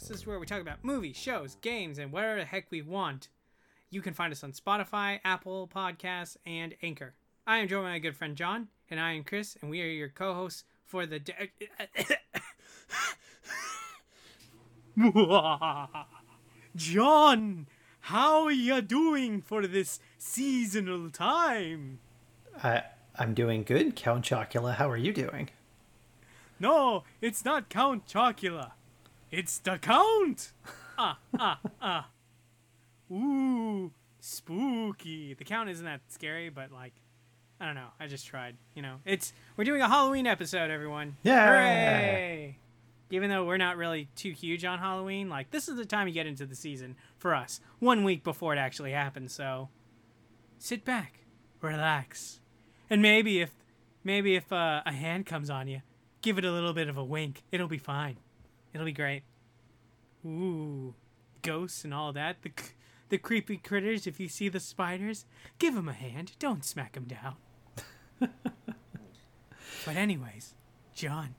Podcast. This is where we talk about movies, shows, games, and whatever the heck we want. You can find us on Spotify, Apple Podcasts, and Anchor. I am joined by my good friend John, and I am Chris, and we are your co-hosts for the. De- John, how are you doing for this seasonal time? I I'm doing good, Count Chocula. How are you doing? No, it's not Count Chocula. It's the Count. ah, ah, ah. Ooh, spooky. The Count isn't that scary, but like, I don't know. I just tried. You know, it's we're doing a Halloween episode, everyone. Yeah. Hooray! Even though we're not really too huge on Halloween, like this is the time you get into the season for us. One week before it actually happens, so sit back, relax, and maybe if maybe if uh, a hand comes on you, give it a little bit of a wink. It'll be fine. It'll be great. Ooh, ghosts and all that. The the creepy critters. If you see the spiders, give them a hand. Don't smack them down. but anyways, John,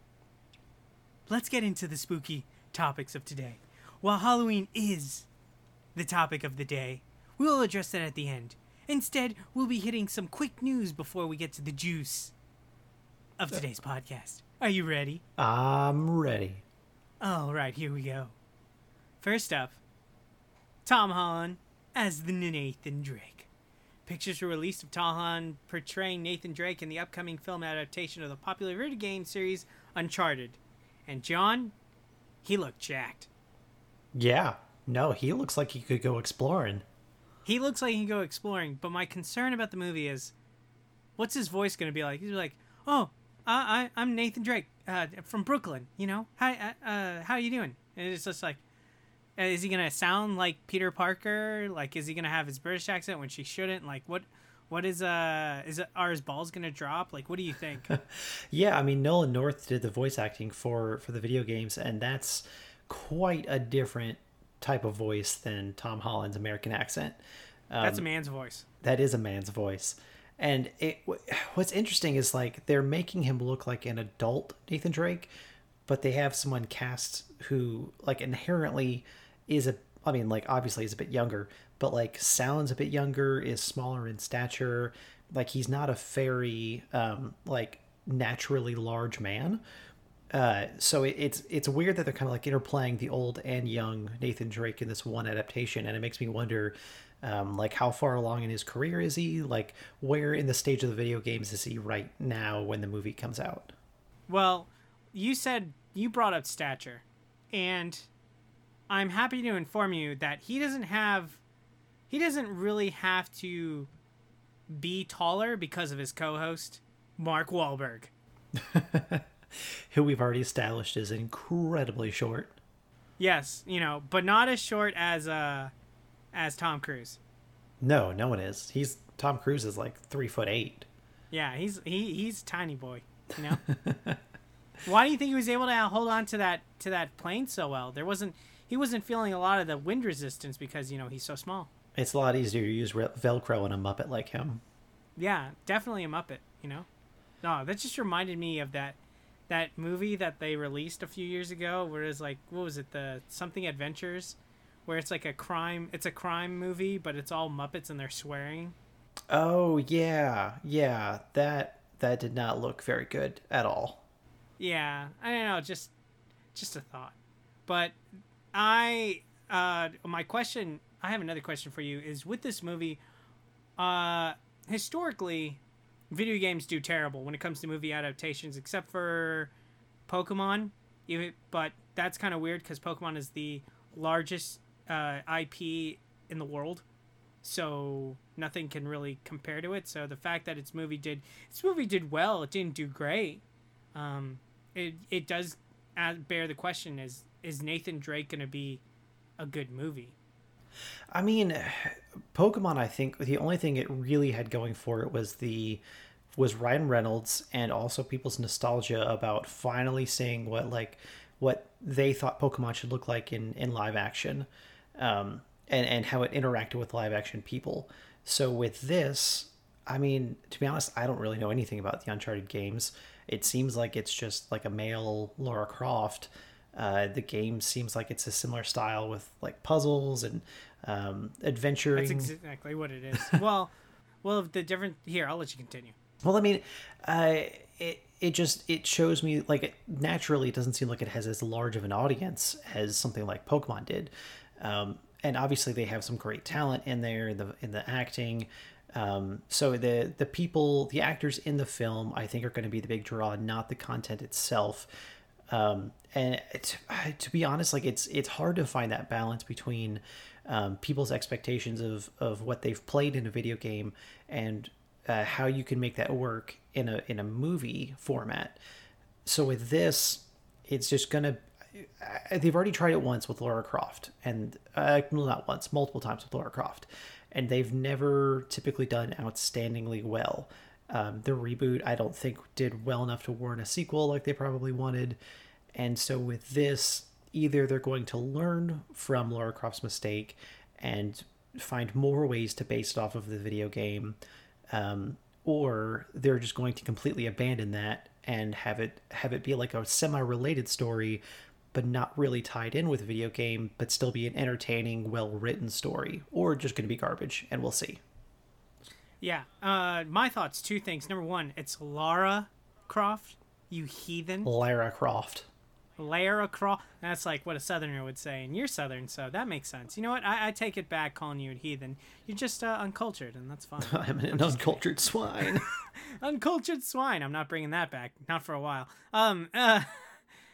let's get into the spooky topics of today. While Halloween is the topic of the day, we'll address that at the end. Instead, we'll be hitting some quick news before we get to the juice of today's podcast. Are you ready? I'm ready. All right, here we go. First up, Tom Holland as the Nathan Drake. Pictures were released of Tom Holland portraying Nathan Drake in the upcoming film adaptation of the popular video game series Uncharted. And John, he looked jacked. Yeah. No, he looks like he could go exploring. He looks like he can go exploring, but my concern about the movie is what's his voice going to be like? He's like, "Oh, I, I I'm Nathan Drake uh, from Brooklyn. You know, hi, uh, uh, how you doing?" And it's just like, is he gonna sound like Peter Parker? Like, is he gonna have his British accent when she shouldn't? Like, what, what is uh, is it, are his balls gonna drop? Like, what do you think? Yeah, I mean Nolan North did the voice acting for for the video games, and that's quite a different type of voice than Tom Holland's American accent. Um, That's a man's voice. that is a man's voice. And it what's interesting is like they're making him look like an adult Nathan Drake, but they have someone cast who like inherently is a I mean like obviously is a bit younger, but like sounds a bit younger, is smaller in stature, like he's not a very um like naturally large man. Uh, so it, it's it's weird that they're kind of like interplaying the old and young Nathan Drake in this one adaptation, and it makes me wonder, um, like how far along in his career is he? Like where in the stage of the video games is he right now when the movie comes out? Well, you said you brought up stature, and I'm happy to inform you that he doesn't have, he doesn't really have to be taller because of his co-host Mark Wahlberg. Who we've already established is incredibly short. Yes, you know, but not as short as uh as Tom Cruise. No, no one is. He's Tom Cruise is like three foot eight. Yeah, he's he he's tiny boy. You know. Why do you think he was able to hold on to that to that plane so well? There wasn't he wasn't feeling a lot of the wind resistance because you know he's so small. It's a lot easier to use Velcro on a Muppet like him. Yeah, definitely a Muppet. You know. No, that just reminded me of that that movie that they released a few years ago, where it's like what was it the something Adventures, where it's like a crime. It's a crime movie, but it's all Muppets and they're swearing. Oh yeah, yeah. That that did not look very good at all. Yeah, I don't know, just just a thought. But I uh my question, I have another question for you is with this movie uh historically video games do terrible when it comes to movie adaptations except for Pokemon. Even but that's kind of weird cuz Pokemon is the largest uh IP in the world. So nothing can really compare to it. So the fact that its movie did its movie did well, it didn't do great. Um it it does bear the question is is Nathan Drake going to be a good movie? I mean, Pokemon. I think the only thing it really had going for it was the was Ryan Reynolds and also people's nostalgia about finally seeing what like what they thought Pokemon should look like in in live action, um, and and how it interacted with live action people. So with this, I mean, to be honest, I don't really know anything about the Uncharted games. It seems like it's just like a male Laura Croft, Uh, the game seems like it's a similar style with like puzzles and um, adventuring. That's exactly what it is. well, well, the different here. I'll let you continue. Well, I mean, uh, it it just it shows me like it, naturally it doesn't seem like it has as large of an audience as something like Pokemon did, um, and obviously they have some great talent in there in the in the acting. Um, so the the people, the actors in the film, I think are going to be the big draw, not the content itself. Um, and to be honest, like it's it's hard to find that balance between um, people's expectations of of what they've played in a video game and uh, how you can make that work in a in a movie format. So with this, it's just gonna. They've already tried it once with Laura Croft, and uh, not once, multiple times with Laura Croft, and they've never typically done outstandingly well. Um, the reboot, I don't think, did well enough to warrant a sequel like they probably wanted. And so with this, either they're going to learn from Laura Croft's mistake and find more ways to base it off of the video game, um, or they're just going to completely abandon that and have it have it be like a semi-related story but not really tied in with a video game but still be an entertaining well-written story or just going to be garbage and we'll see yeah uh my thoughts two things number one it's lara croft you heathen lara croft Lara Croft. That's like what a Southerner would say, and you're Southern, so that makes sense. You know what? I, I take it back, calling you a heathen. You're just uh, uncultured, and that's fine. I'm an I'm uncultured swine. uncultured swine. I'm not bringing that back, not for a while. Um, uh,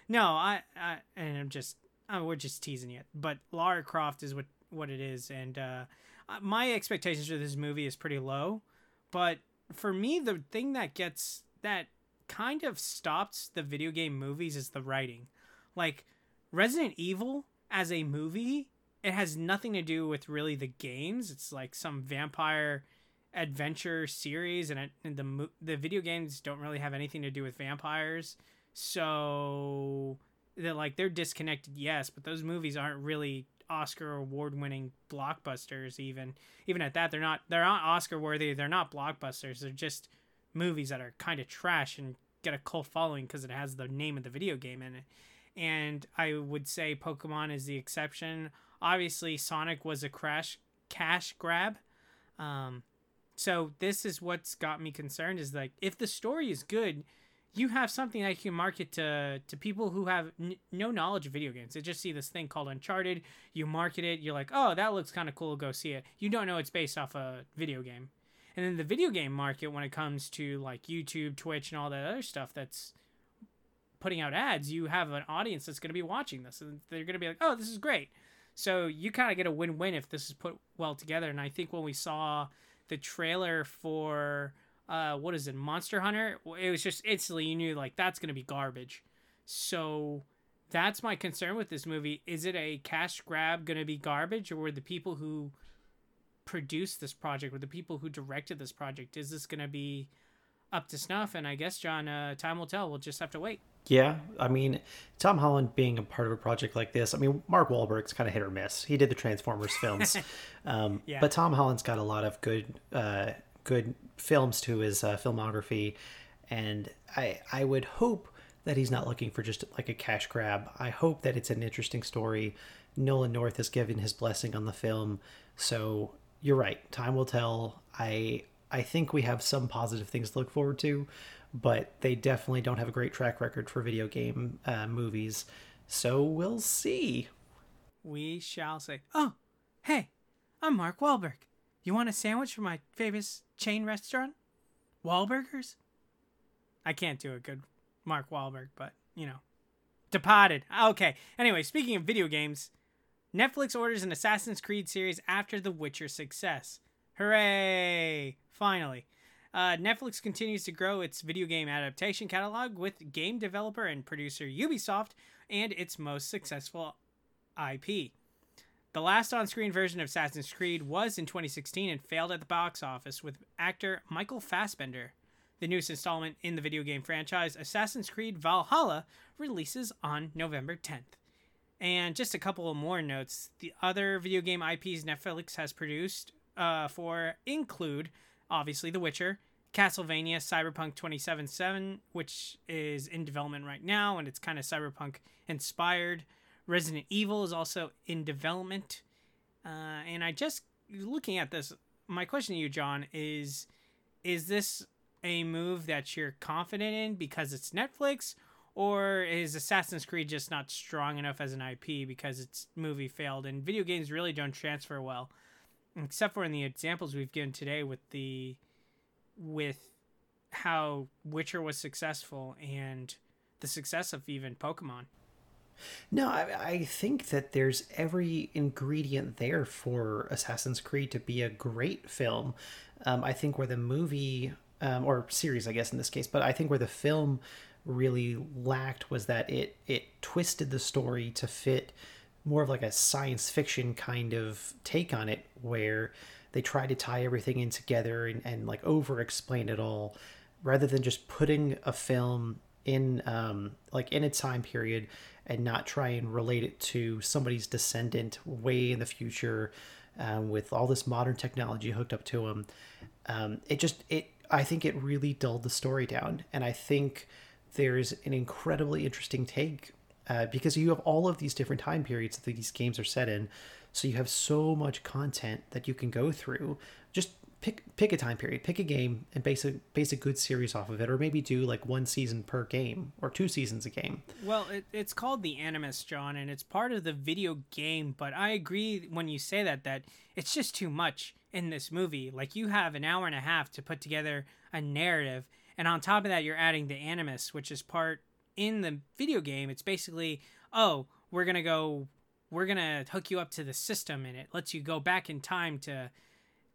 no, I, I, and I'm just, uh, we're just teasing it. But Lara Croft is what what it is, and uh, my expectations for this movie is pretty low. But for me, the thing that gets that kind of stops the video game movies is the writing. Like Resident Evil as a movie, it has nothing to do with really the games. It's like some vampire adventure series, and, it, and the the video games don't really have anything to do with vampires. So they're like they're disconnected, yes, but those movies aren't really Oscar award winning blockbusters. Even even at that, they're not they're not Oscar worthy. They're not blockbusters. They're just movies that are kind of trash and get a cult following because it has the name of the video game in it and I would say Pokemon is the exception. Obviously, Sonic was a crash cash grab. Um, so this is what's got me concerned is like if the story is good, you have something that you can market to to people who have n- no knowledge of video games. They just see this thing called Uncharted. You market it. You're like, oh, that looks kind of cool. Go see it. You don't know it's based off a video game. And then the video game market, when it comes to like YouTube, Twitch, and all that other stuff, that's putting out ads, you have an audience that's going to be watching this and they're going to be like, oh, this is great. So you kind of get a win win if this is put well together. And I think when we saw the trailer for, uh, what is it, Monster Hunter, it was just instantly you knew like that's going to be garbage. So that's my concern with this movie. Is it a cash grab going to be garbage or were the people who produced this project, or the people who directed this project, is this going to be up to snuff? And I guess, John, uh, time will tell. We'll just have to wait. Yeah, I mean, Tom Holland being a part of a project like this, I mean, Mark Wahlberg's kind of hit or miss. He did the Transformers films, um, yeah. but Tom Holland's got a lot of good, uh, good films to his uh, filmography, and I, I would hope that he's not looking for just like a cash grab. I hope that it's an interesting story. Nolan North has given his blessing on the film, so you're right. Time will tell. I, I think we have some positive things to look forward to but they definitely don't have a great track record for video game uh, movies. So we'll see. We shall see. Oh, hey, I'm Mark Wahlberg. You want a sandwich from my famous chain restaurant? Wahlburgers? I can't do a good Mark Wahlberg, but you know. Departed. Okay. Anyway, speaking of video games, Netflix orders an Assassin's Creed series after The Witcher success. Hooray! Finally. Uh, Netflix continues to grow its video game adaptation catalog with game developer and producer Ubisoft and its most successful IP. The last on screen version of Assassin's Creed was in 2016 and failed at the box office with actor Michael Fassbender. The newest installment in the video game franchise, Assassin's Creed Valhalla, releases on November 10th. And just a couple more notes. The other video game IPs Netflix has produced uh, for include, obviously, The Witcher, Castlevania Cyberpunk 2077, which is in development right now, and it's kind of cyberpunk inspired. Resident Evil is also in development. Uh, and I just looking at this, my question to you, John, is is this a move that you're confident in because it's Netflix, or is Assassin's Creed just not strong enough as an IP because its movie failed? And video games really don't transfer well, except for in the examples we've given today with the with how Witcher was successful and the success of even Pokemon. No, I, I think that there's every ingredient there for Assassin's Creed to be a great film. Um, I think where the movie, um, or series, I guess in this case, but I think where the film really lacked was that it it twisted the story to fit more of like a science fiction kind of take on it, where they tried to tie everything in together and, and like over explain it all, rather than just putting a film in um, like in a time period and not try and relate it to somebody's descendant way in the future um, with all this modern technology hooked up to them um, it just it i think it really dulled the story down. And i think there's an incredibly interesting take uh, because you have all of these different time periods that these games are set in. So you have so much content that you can go through pick pick a time period, pick a game, and base a base a good series off of it, or maybe do like one season per game or two seasons a game. Well, it, it's called the Animus, John, and it's part of the video game. But I agree when you say that that it's just too much in this movie. Like you have an hour and a half to put together a narrative, and on top of that, you're adding the Animus, which is part in the video game. It's basically oh, we're gonna go. We're gonna hook you up to the system, and it lets you go back in time to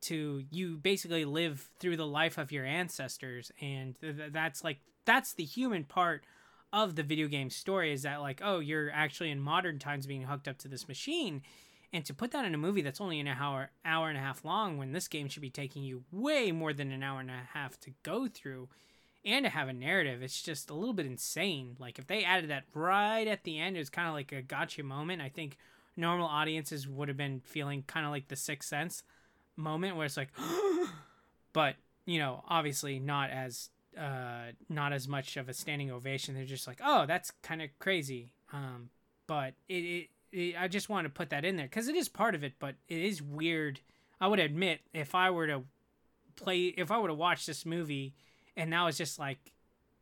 to you basically live through the life of your ancestors. And th- that's like that's the human part of the video game story is that like oh you're actually in modern times being hooked up to this machine. And to put that in a movie that's only an hour hour and a half long when this game should be taking you way more than an hour and a half to go through and to have a narrative it's just a little bit insane. Like if they added that right at the end it was kind of like a gotcha moment. I think normal audiences would have been feeling kind of like the sixth sense moment where it's like but you know obviously not as uh not as much of a standing ovation. They're just like oh that's kind of crazy. Um but it, it, it i just want to put that in there because it is part of it but it is weird. I would admit if i were to play if i were to watch this movie and that was just like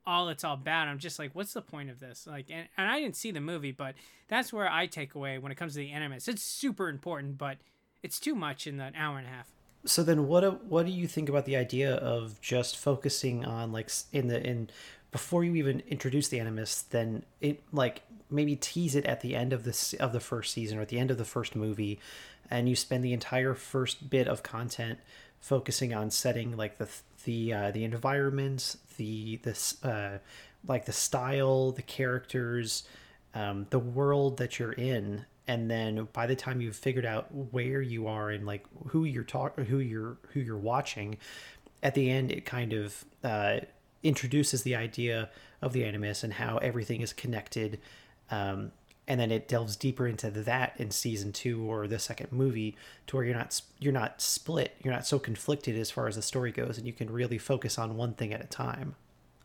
all it's all about i'm just like what's the point of this? Like and, and i didn't see the movie but that's where i take away when it comes to the animus it's super important but it's too much in that hour and a half. So then, what what do you think about the idea of just focusing on like in the in before you even introduce the animus, then it like maybe tease it at the end of this of the first season or at the end of the first movie, and you spend the entire first bit of content focusing on setting like the the uh, the environments, the this uh, like the style, the characters, um, the world that you're in, and then by the time you've figured out where you are and like who you're talking who you're who you're watching at the end it kind of uh, introduces the idea of the animus and how everything is connected um, and then it delves deeper into that in season two or the second movie to where you're not you're not split you're not so conflicted as far as the story goes and you can really focus on one thing at a time.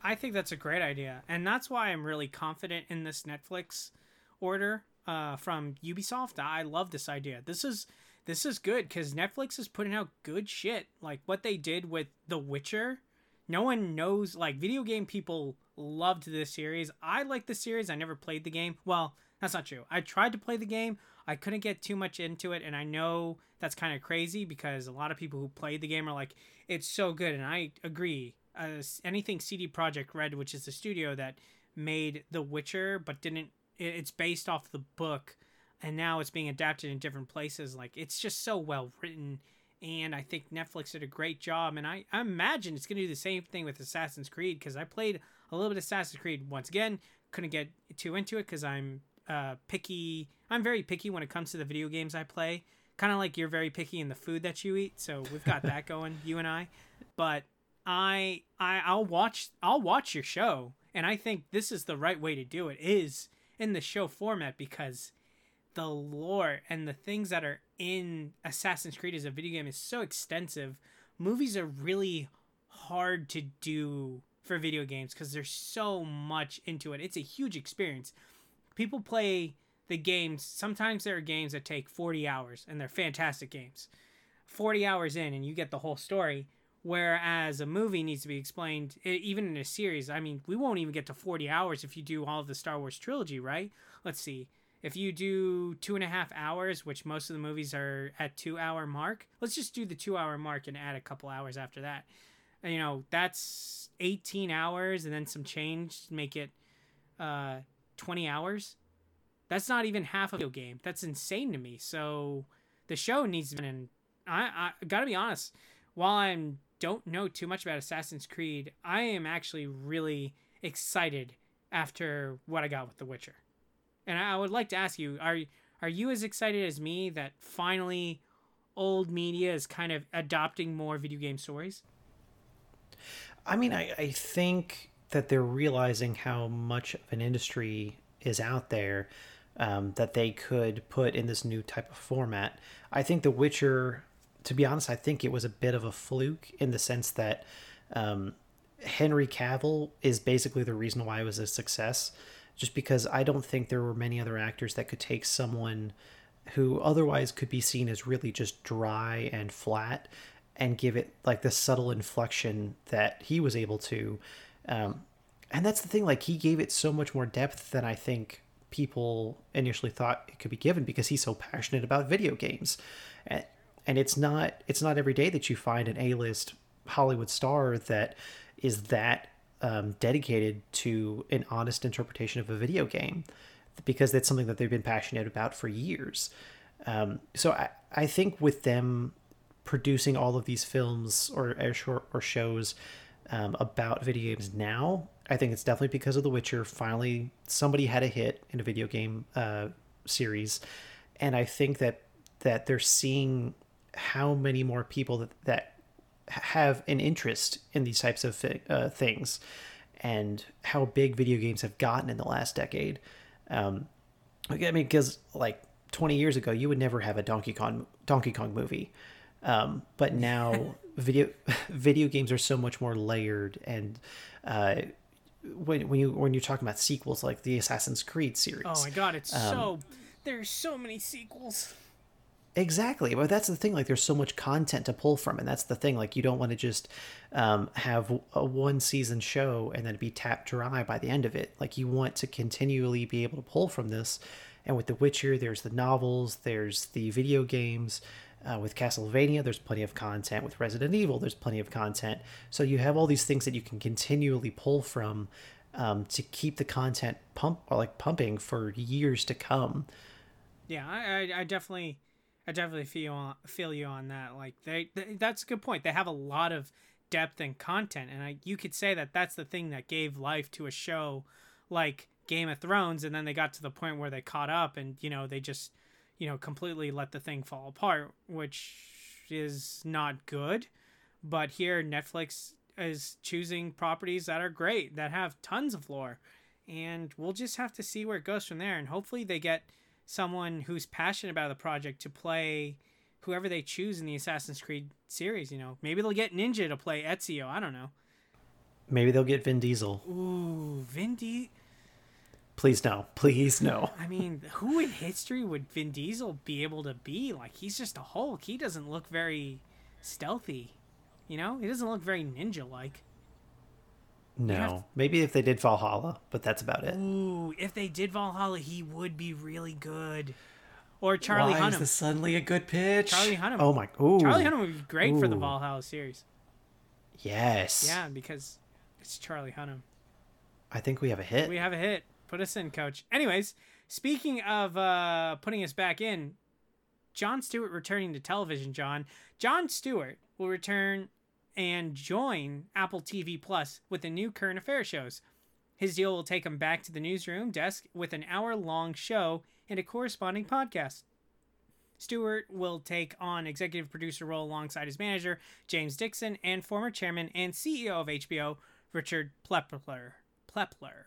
I think that's a great idea and that's why i'm really confident in this netflix order uh, from Ubisoft. I love this idea. This is this is good because Netflix is putting out good shit. Like what they did with The Witcher. No one knows. Like video game people loved this series. I like the series. I never played the game. Well, that's not true. I tried to play the game. I couldn't get too much into it, and I know that's kind of crazy because a lot of people who played the game are like, "It's so good," and I agree. Uh, anything CD Projekt Red, which is the studio that made The Witcher but didn't it's based off the book and now it's being adapted in different places. Like it's just so well written and i think netflix did a great job and i, I imagine it's going to do the same thing with assassin's creed because i played a little bit of assassin's creed once again. Couldn't get too into it because i'm uh, picky i'm very picky when it comes to the video games i play. Kind of like you're very picky in the food that you eat so we've got that going you and i. But I, I i'll watch i'll watch your show and i think this is the right way to do it is in the show format because the lore and the things that are in Assassin's Creed as a video game is so extensive. Movies are really hard to do for video games because there's so much into it. It's a huge experience. People play the games. Sometimes there are games that take 40 hours and they're fantastic games. 40 hours in and you get the whole story. Whereas a movie needs to be explained, even in a series. I mean, we won't even get to 40 hours if you do all of the Star Wars trilogy, right? Let's see. If you do two and a half hours, which most of the movies are at two hour mark, let's just do the two hour mark and add a couple hours after that. You know, that's 18 hours and then some change to make it uh, 20 hours. That's not even half a game. That's insane to me. So the show needs to be, and I, I gotta be honest, while I don't know too much about Assassin's Creed, I am actually really excited after what I got with The Witcher. And I would like to ask you, are are you as excited as me that finally old media is kind of adopting more video game stories? I mean, I, I think that they're realizing how much of an industry is out there um, that they could put in this new type of format. I think The Witcher, to be honest, I think it was a bit of a fluke in the sense that um, Henry Cavill is basically the reason why it was a success just because I don't think there were many other actors that could take someone who otherwise could be seen as really just dry and flat and give it like the subtle inflection that he was able to. Um, and that's the thing, like he gave it so much more depth than I think people initially thought it could be given because he's so passionate about video games. And, it's not it's not every day that you find an A-list Hollywood star that is that um, dedicated to an honest interpretation of a video game because that's something that they've been passionate about for years. Um, so I, I think with them producing all of these films or, or short or shows um, about video games now, I think it's definitely because of The Witcher. Finally, somebody had a hit in a video game uh, series, and I think that that they're seeing how many more people that, that have an interest in these types of uh, things and how big video games have gotten in the last decade. Um, I mean, because like 20 years ago, you would never have a Donkey Kong Donkey Kong movie, um, but now video video games are so much more layered and. Uh, when, when you when you're talking about sequels like the Assassin's Creed series, oh my god, it's um, so there's so many sequels. Exactly. But that's the thing. Like, there's so much content to pull from, and that's the thing. Like, you don't want to just um, have a one season show and then be tapped dry by the end of it. Like, you want to continually be able to pull from this. And with The Witcher, there's the novels, there's the video games. Uh, with Castlevania, there's plenty of content. With Resident Evil, there's plenty of content. So you have all these things that you can continually pull from um, to keep the content pump or like pumping for years to come. Yeah, I, I definitely I definitely feel feel you on that. Like they, they, that's a good point. They have a lot of depth and content, and I you could say that that's the thing that gave life to a show like Game of Thrones, and then they got to the point where they caught up, and you know they just you know completely let the thing fall apart, which is not good. But here Netflix is choosing properties that are great that have tons of lore, and we'll just have to see where it goes from there, and hopefully they get someone who's passionate about the project to play whoever they choose in the Assassin's Creed series. You know, maybe they'll get Ninja to play Ezio. I don't know. Maybe they'll get Vin Diesel. Ooh, Vin Diesel. Please no. Please no. I mean, who in history would Vin Diesel be able to be? Like, he's just a Hulk. He doesn't look very stealthy. You know, he doesn't look very ninja like. No, maybe if they did Valhalla, but that's about it. Ooh, if they did Valhalla, he would be really good. Or Charlie Why Hunnam. Is this suddenly a good pitch? Charlie Hunnam. Oh my! Ooh. Charlie Hunnam would be great ooh. for the Valhalla series. Yes. Yeah, because it's Charlie Hunnam. I think we have a hit. We have a hit. Put us in, coach. Anyways, speaking of uh, putting us back in, Jon Stewart returning to television. John. Jon Stewart will return and join Apple TV Plus with the new current affairs shows. His deal will take him back to the newsroom desk with an hour long show and a corresponding podcast. Stewart will take on executive producer role alongside his manager, James Dixon, and former chairman and CEO of HBO, Richard Plepler. Plepler.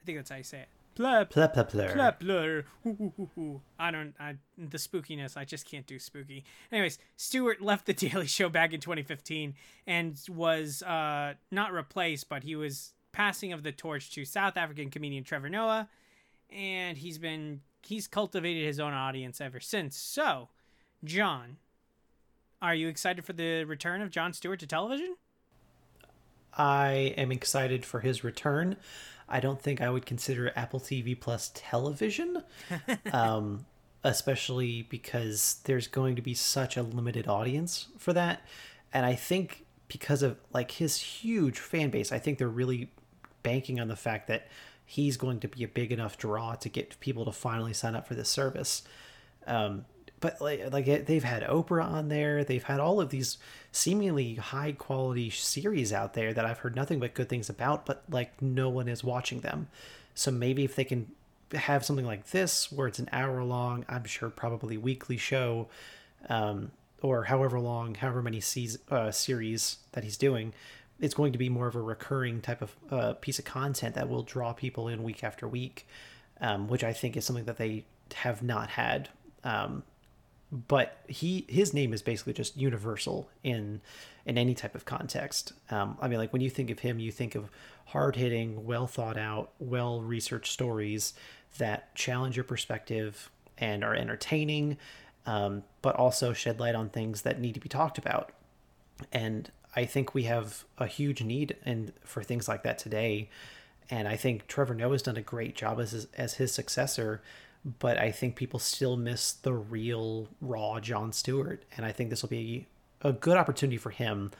I think that's how you say it. Plep. Plep, plep, plep. Klepler. Ooh, ooh, ooh, ooh. I don't. I the spookiness. I just can't do spooky. Anyways, Stewart left the Daily Show back in 2015 and was uh, not replaced, but he was passing of the torch to South African comedian Trevor Noah, and he's been he's cultivated his own audience ever since. So, John, are you excited for the return of Jon Stewart to television? I am excited for his return. I don't think I would consider Apple TV Plus television, um, especially because there's going to be such a limited audience for that. And I think because of like his huge fan base, I think they're really banking on the fact that he's going to be a big enough draw to get people to finally sign up for this service. Um, but like, like they've had Oprah on there, they've had all of these seemingly high quality series out there that I've heard nothing but good things about, but like no one is watching them. So maybe if they can have something like this where it's an hour long, I'm sure probably weekly show, um, or however long, however many seas, uh, series that he's doing, it's going to be more of a recurring type of uh, piece of content that will draw people in week after week, um, which I think is something that they have not had. Um, but he his name is basically just universal in in any type of context. Um, I mean, like when you think of him, you think of hard hitting, well thought out, well researched stories that challenge your perspective and are entertaining, um, but also shed light on things that need to be talked about. And I think we have a huge need and for things like that today. And I think Trevor Noah has done a great job as his, as his successor, but I think people still miss the real raw Jon Stewart, and I think this will be a good opportunity for him.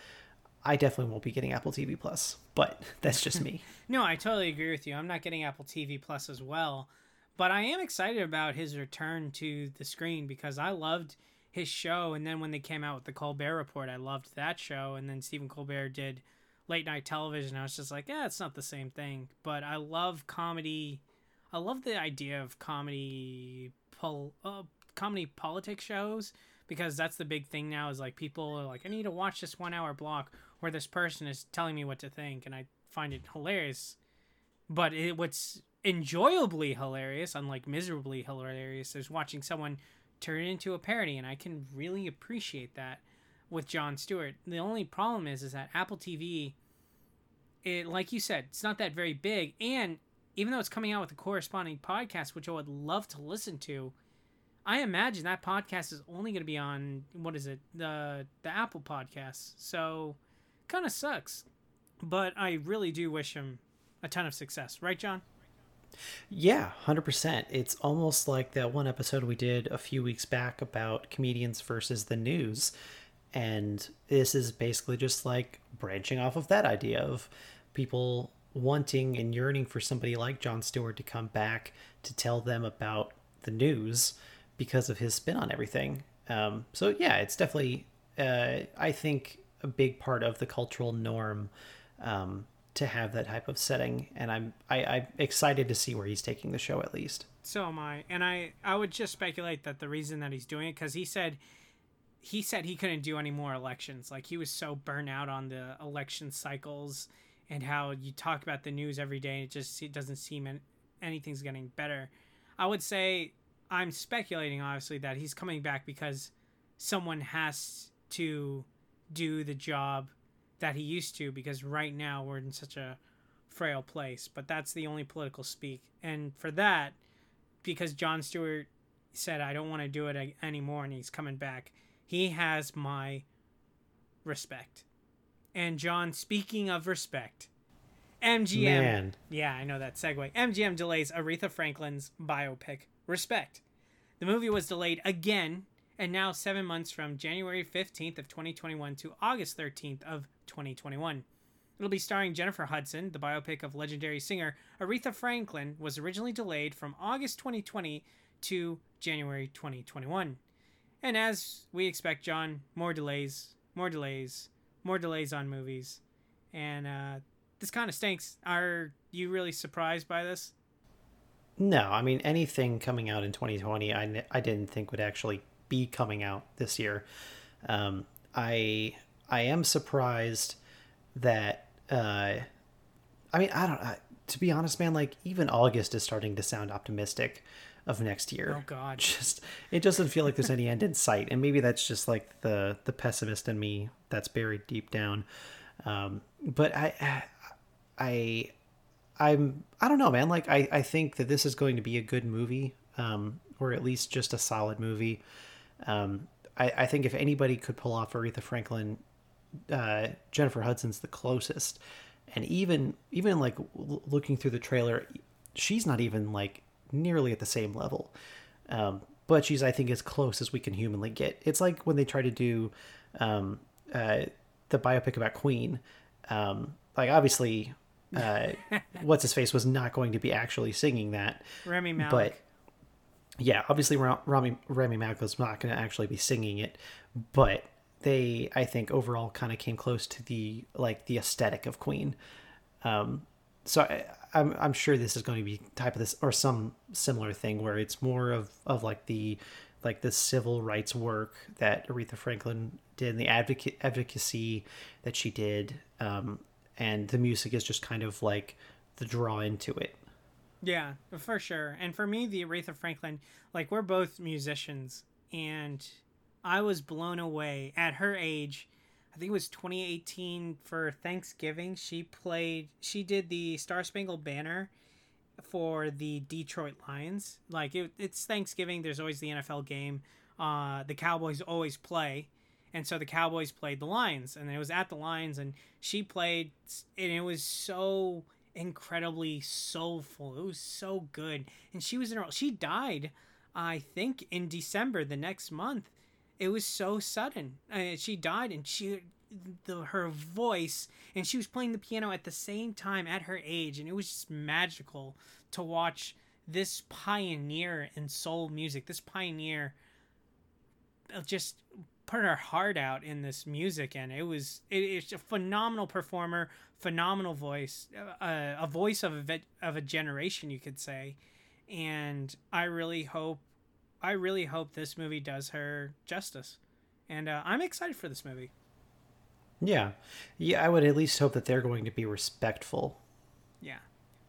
I definitely won't be getting Apple TV Plus, but that's just me. no, I totally agree with you. I'm not getting Apple TV Plus as well, but I am excited about his return to the screen because I loved his show, and then when they came out with the Colbert Report, I loved that show, and then Stephen Colbert did late night television. I was just like, yeah, it's not the same thing, but I love comedy. I love the idea of comedy, pol- uh, comedy politics shows because that's the big thing now. Is like people are like, I need to watch this one hour block where this person is telling me what to think, and I find it hilarious. But it, what's enjoyably hilarious, unlike miserably hilarious, is watching someone turn it into a parody, and I can really appreciate that with Jon Stewart. The only problem is, is that Apple TV, it like you said, it's not that very big, and even though it's coming out with a corresponding podcast, which I would love to listen to, I imagine that podcast is only going to be on what is it the the Apple podcast. So, kind of sucks, but I really do wish him a ton of success, right, John? Yeah, 100%. It's almost like that one episode we did a few weeks back about comedians versus the news. And this is basically just like branching off of that idea of people wanting and yearning for somebody like Jon Stewart to come back to tell them about the news because of his spin on everything. Um, so, yeah, it's definitely, uh, I think, a big part of the cultural norm um, to have that type of setting, and I'm I, I'm excited to see where he's taking the show at least. So am I, and I I would just speculate that the reason that he's doing it because he said he said he couldn't do any more elections. Like he was so burnt out on the election cycles and how you talk about the news every day. and It just it doesn't seem anything's getting better. I would say I'm speculating obviously that he's coming back because someone has to do the job that he used to because right now we're in such a frail place. But that's the only political speak. And for that, because Jon Stewart said, I don't want to do it anymore and he's coming back, he has my respect. And John, speaking of respect, MGM. Man. Yeah, I know that segue. MGM delays Aretha Franklin's biopic, Respect. The movie was delayed again and now seven months from January 15th of 2021 to August 13th of 2021. It'll be starring Jennifer Hudson. The biopic of legendary singer Aretha Franklin was originally delayed from August 2020 to January 2021. And as we expect, John, more delays, more delays, more delays on movies. And uh, this kind of stinks. Are you really surprised by this? No, I mean, anything coming out in 2020, I, I didn't think would actually be coming out this year. Um, I I am surprised that uh, I mean I don't I, to be honest, man, like even August is starting to sound optimistic of next year. Oh God, just it doesn't feel like there's any end in sight, and maybe that's just like the the pessimist in me that's buried deep down. Um, but I, I, I'm I don't know, man. Like I I think that this is going to be a good movie, um, or at least just a solid movie. Um, I I think if anybody could pull off Aretha Franklin, uh, Jennifer Hudson's the closest, and even even like looking through the trailer, she's not even like nearly at the same level. Um, but she's, I think, as close as we can humanly get. It's like when they try to do um, uh, the biopic about Queen. Um, like, obviously, uh, what's his face was not going to be actually singing that. Rami Malek. But yeah, obviously, Rami Rami Malek was not going to actually be singing it. But they, I think, overall kind of came close to the like the aesthetic of Queen. Um, so I, I'm I'm sure this is going to be type of this or some similar thing where it's more of of like the like the civil rights work that Aretha Franklin did and the advocate advocacy that she did um, and the music is just kind of like the draw into it. Yeah, for sure. And for me the Aretha Franklin like we're both musicians and I was blown away at her age I think it was 2018 for Thanksgiving. She played, she did the Star Spangled Banner for the Detroit Lions. Like it, it's Thanksgiving. There's always the NFL game. Uh, the Cowboys always play, and so the Cowboys played the Lions, and it was at the Lions, and she played, and it was so incredibly soulful. It was so good, and she was in her. She died, I think, in December the next month it was so sudden. Uh, she died, and she the her voice, and she was playing the piano at the same time at her age, and it was just magical to watch this pioneer in soul music. This pioneer just put her heart out in this music, and it was it, it's a phenomenal performer, phenomenal voice, uh, a voice of a of a generation, you could say. And I really hope I really hope this movie does her justice, and uh, I'm excited for this movie. Yeah, yeah. I would at least hope that they're going to be respectful. Yeah,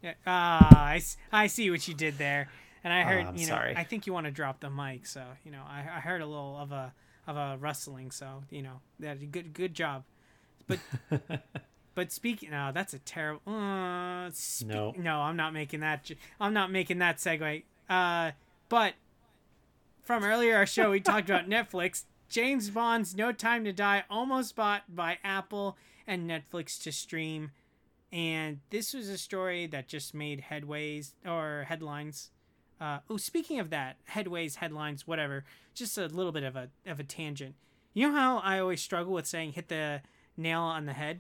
yeah. Ah, I, I see what you did there, and I heard. Oh, you know, sorry. I think you want to drop the mic, so you know, I, I heard a little of a of a rustling, so you know, that good good job. But but speaking, no, that's a terrible. Uh, spe- no, no, I'm not making that. I'm not making that segue. Uh, but from earlier our show, we talked about Netflix. James Bond's No Time to Die almost bought by Apple and Netflix to stream. And this was a story that just made headways or headlines. Uh, oh, speaking of that, headways, headlines, whatever. Just a little bit of a of a tangent. You know how I always struggle with saying hit the nail on the head?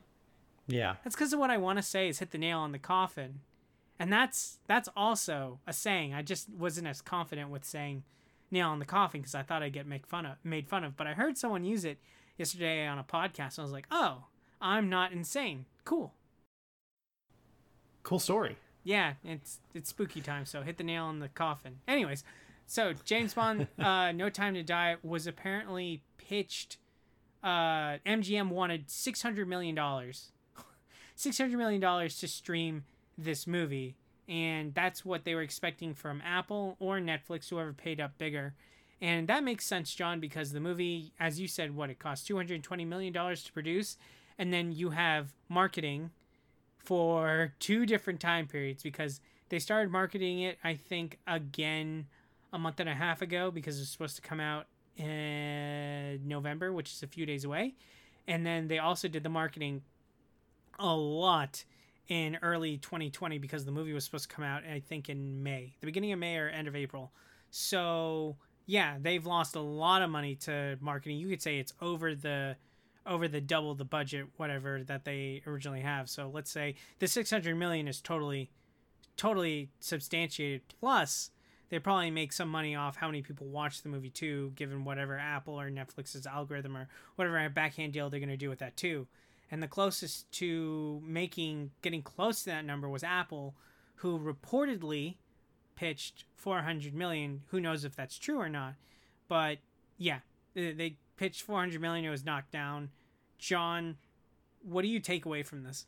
Yeah. That's because of what I want to say is hit the nail on the coffin. And that's that's also a saying. I just wasn't as confident with saying nail on the coffin because I thought I'd get make fun of made fun of. But I heard someone use it yesterday on a podcast, and I was like, oh, I'm not insane. Cool. Cool story. Yeah, it's it's spooky time, so hit the nail on the coffin. Anyways, so James Bond, uh, No Time to Die was apparently pitched. Uh, MGM wanted six hundred million dollars, six hundred million dollars to stream this movie and that's what they were expecting from Apple or Netflix, whoever paid up bigger. And that makes sense, John, because the movie, as you said, what it cost $220 million to produce, and then you have marketing for two different time periods because they started marketing it, I think, again a month and a half ago because it's supposed to come out in November, which is a few days away. And then they also did the marketing a lot in early 2020 because the movie was supposed to come out I think in May, the beginning of May or end of April. So yeah, they've lost a lot of money to marketing. You could say it's over the over the double the budget whatever that they originally have. So let's say the 600 million is totally totally substantiated plus they probably make some money off how many people watch the movie too, given whatever Apple or Netflix's algorithm or whatever backhand deal they're going to do with that too and the closest to making getting close to that number was Apple, who reportedly pitched 400 million. Who knows if that's true or not? But yeah, they pitched 400 million. It was knocked down. John, what do you take away from this?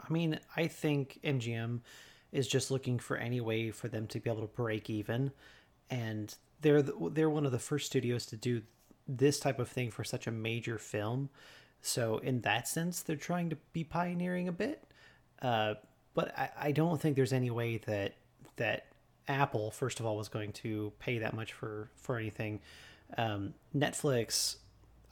I mean, I think MGM is just looking for any way for them to be able to break even, and they're the, they're one of the first studios to do this type of thing for such a major film. So in that sense, they're trying to be pioneering a bit. Uh, but I, I don't think there's any way that that Apple, first of all, was going to pay that much for for anything. Um, Netflix,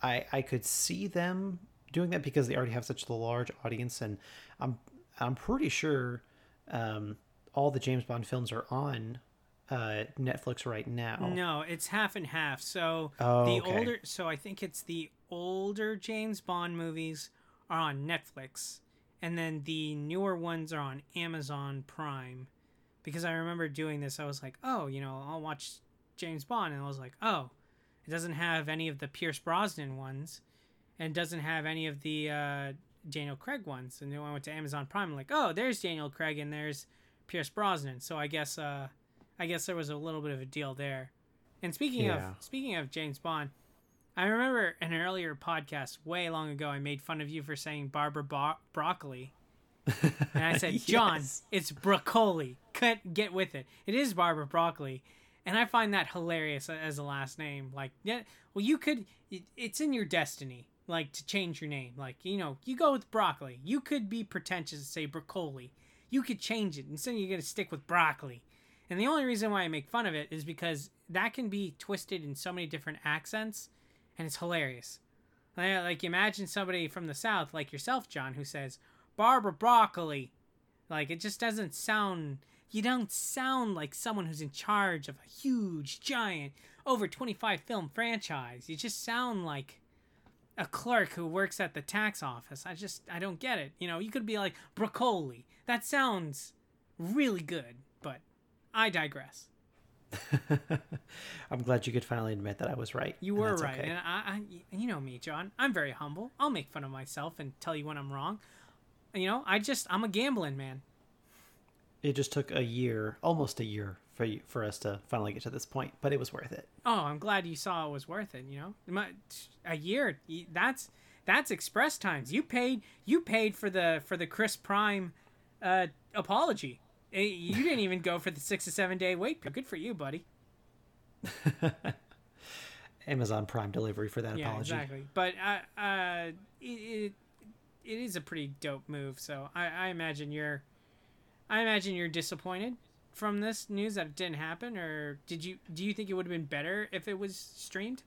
I I could see them doing that because they already have such a large audience, and I'm I'm pretty sure um, all the James Bond films are on uh, Netflix right now. No, it's half and half. So Oh, the okay. older, so I think it's the older James Bond movies are on Netflix, and then the newer ones are on Amazon Prime. Because I remember doing this, I was like, oh, you know, I'll watch James Bond, and I was like, oh, it doesn't have any of the Pierce Brosnan ones, and doesn't have any of the uh, Daniel Craig ones. And then I went to Amazon Prime, I'm like, oh, there's Daniel Craig and there's Pierce Brosnan. So I guess, uh, I guess there was a little bit of a deal there. And speaking Yeah. of speaking of James Bond, I remember an earlier podcast way long ago, I made fun of you for saying Barbara Bo- Broccoli. And I said, John, it's broccoli. Cut, get with it. It is Barbara Broccoli. And I find that hilarious as a last name. Like, yeah, well, you could, it, it's in your destiny, like, to change your name. Like, you know, you go with broccoli. You could be pretentious and say broccoli. You could change it. Instead, you're going to stick with broccoli. And the only reason why I make fun of it is because that can be twisted in so many different accents, and it's hilarious. Like, imagine somebody from the South, like yourself, John, who says, Barbara Broccoli. Like, it just doesn't sound. You don't sound like someone who's in charge of a huge, giant, over 25 film franchise. You just sound like a clerk who works at the tax office. I just, I don't get it. You know, you could be like, broccoli. That sounds really good, but I digress. I'm glad you could finally admit that I was right. You were right, okay. and I, I, you know me, John. I'm very humble. I'll make fun of myself and tell you when I'm wrong. You know, I just, I'm a gambling man. It just took a year, almost a year, for you, for us to finally get to this point, but it was worth it. Oh, I'm glad you saw it was worth it. You know, My- a year that's that's express times. You paid, you paid for the for the Chris Prime uh, apology. Eh, You didn't even go for the six to seven day wait. period. Good for you, buddy. Amazon Prime delivery for that Yeah, apology. exactly. But uh, uh, it, it it is a pretty dope move. So I, I imagine you're, I imagine you're disappointed from this news that it didn't happen, or did you? Do you think it would have been better if it was streamed?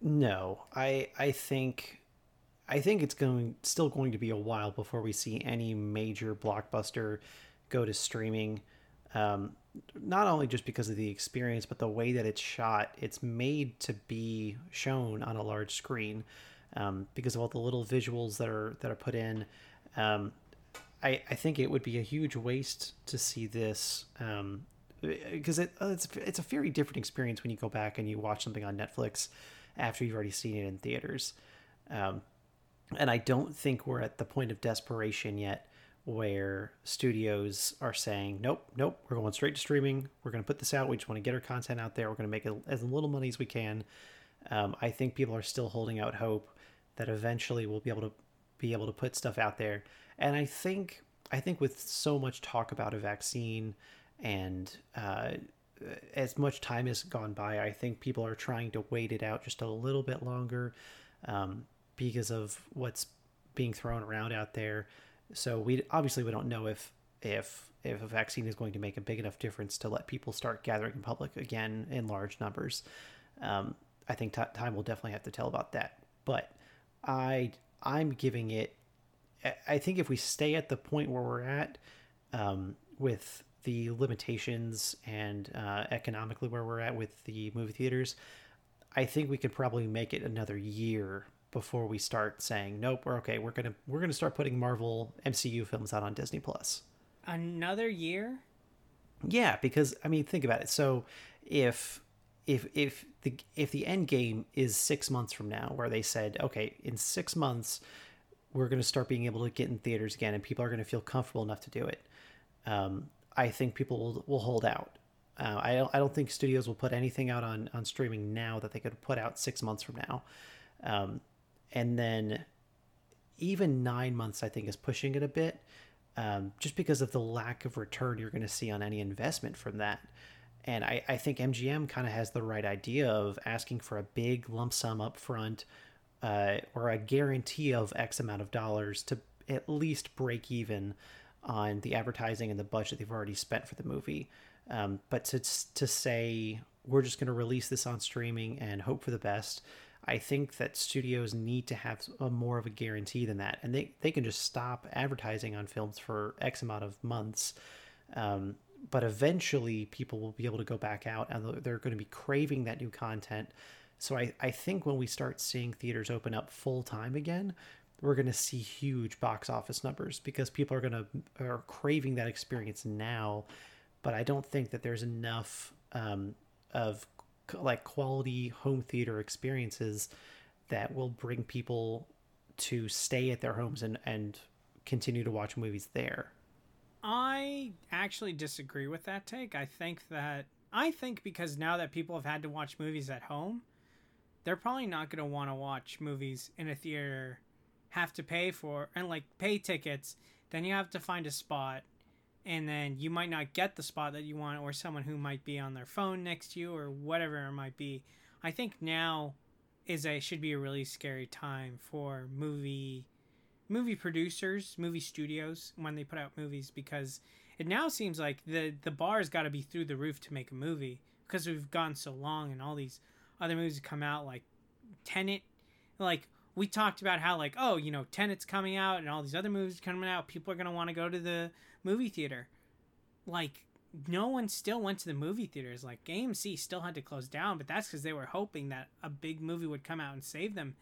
No, I I think I think it's going still going to be a while before we see any major blockbuster go to streaming. Um, not only just because of the experience, but the way that it's shot. It's made to be shown on a large screen um, because of all the little visuals that are that are put in. Um, I, I think it would be a huge waste to see this um, because it, uh, it's it's a very different experience when you go back and you watch something on Netflix after you've already seen it in theaters. Um, and I don't think we're at the point of desperation yet where studios are saying, nope, nope, we're going straight to streaming. We're going to put this out. We just want to get our content out there. We're going to make as little money as we can. Um, I think people are still holding out hope that eventually we'll be able to be able to put stuff out there. And I think I think with so much talk about a vaccine and uh, as much time has gone by, I think people are trying to wait it out just a little bit longer um, because of what's being thrown around out there. So we obviously we don't know if if if a vaccine is going to make a big enough difference to let people start gathering in public again in large numbers. Um, I think ti time will definitely have to tell about that. But I I'm giving it. I think if we stay at the point where we're at um, with the limitations and uh, economically where we're at with the movie theaters, I think we could probably make it another year before we start saying nope. We're okay. We're gonna we're gonna start putting Marvel MCU films out on Disney Plus. Another year? Yeah, because I mean, think about it. So if if if the if the end game is six months from now, where they said, okay, in six months we're going to start being able to get in theaters again, and people are going to feel comfortable enough to do it. Um, I think people will, will hold out. Uh, I don't I don't think studios will put anything out on on streaming now that they could put out six months from now, um, and then even nine months I think is pushing it a bit. um, just because of the lack of return you're going to see on any investment from that. And I, I think MGM kind of has the right idea of asking for a big lump sum up front uh, or a guarantee of X amount of dollars to at least break even on the advertising and the budget they've already spent for the movie. Um, but to, to say we're just going to release this on streaming and hope for the best, I think that studios need to have a more of a guarantee than that. And they, they can just stop advertising on films for X amount of months. Um, but eventually people will be able to go back out and they're going to be craving that new content. So I, I think when we start seeing theaters open up full time again, we're going to see huge box office numbers because people are going to are craving that experience now. But I don't think that there's enough um, of like quality home theater experiences that will bring people to stay at their homes and, and continue to watch movies there. I actually disagree with that take. I think that I think because now that people have had to watch movies at home, they're probably not going to want to watch movies in a theater, have to pay for and like pay tickets, then you have to find a spot and then you might not get the spot that you want or someone who might be on their phone next to you or whatever it might be. I think now is a should be a really scary time for movie movie producers, movie studios when they put out movies because it now seems like the the bar's got to be through the roof to make a movie because we've gone so long and all these other movies come out like Tenet like we talked about how like oh you know Tenet's coming out and all these other movies coming out people are going to want to go to the movie theater like no one still went to the movie theaters like AMC still had to close down but that's cuz they were hoping that a big movie would come out and save them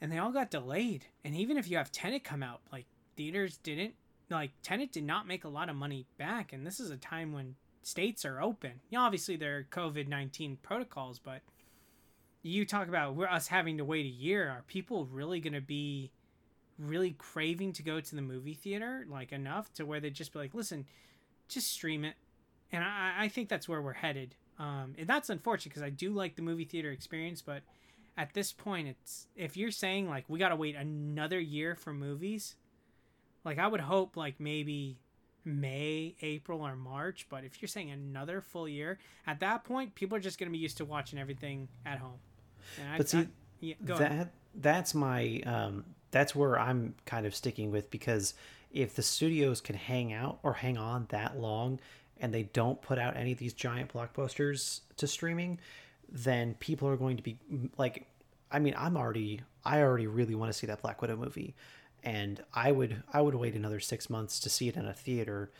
and they all got delayed. And even if you have Tenet come out, like theaters didn't like Tenet did not make a lot of money back, and this is a time when states are open. You know, obviously there are COVID nineteen protocols, but you talk about us having to wait a year. Are people really going to be really craving to go to the movie theater like enough to where they'd just be like, listen, just stream it? And I, I think that's where we're headed. Um, and that's unfortunate because I do like the movie theater experience, but at this point it's if you're saying like we got to wait another year for movies like i would hope like maybe may april or march but if you're saying another full year at that point people are just going to be used to watching everything at home and but I, see I, yeah, that ahead. that's my um that's where i'm kind of sticking with because if the studios can hang out or hang on that long and they don't put out any of these giant blockbusters to streaming then people are going to be like I mean, I'm already I already really want to see that Black Widow movie, and I would I would wait another six months to see it in a theater,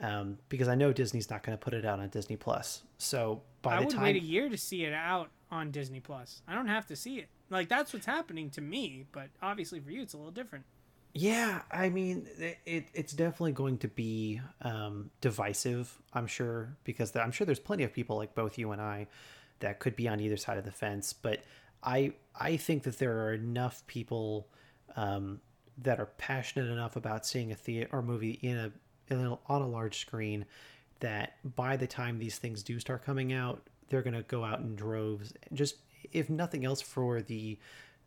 um, because I know Disney's not going to put it out on Disney Plus. So by I the would time wait a year to see it out on Disney Plus. I don't have to see it. Like that's what's happening to me, but obviously for you it's a little different. Yeah, I mean, it, it's definitely going to be um, divisive, I'm sure, because I'm sure there's plenty of people like both you and I that could be on either side of the fence. But I I think that there are enough people um, that are passionate enough about seeing a theater or movie in a, in a on a large screen that by the time these things do start coming out, they're going to go out in droves. Just if nothing else for the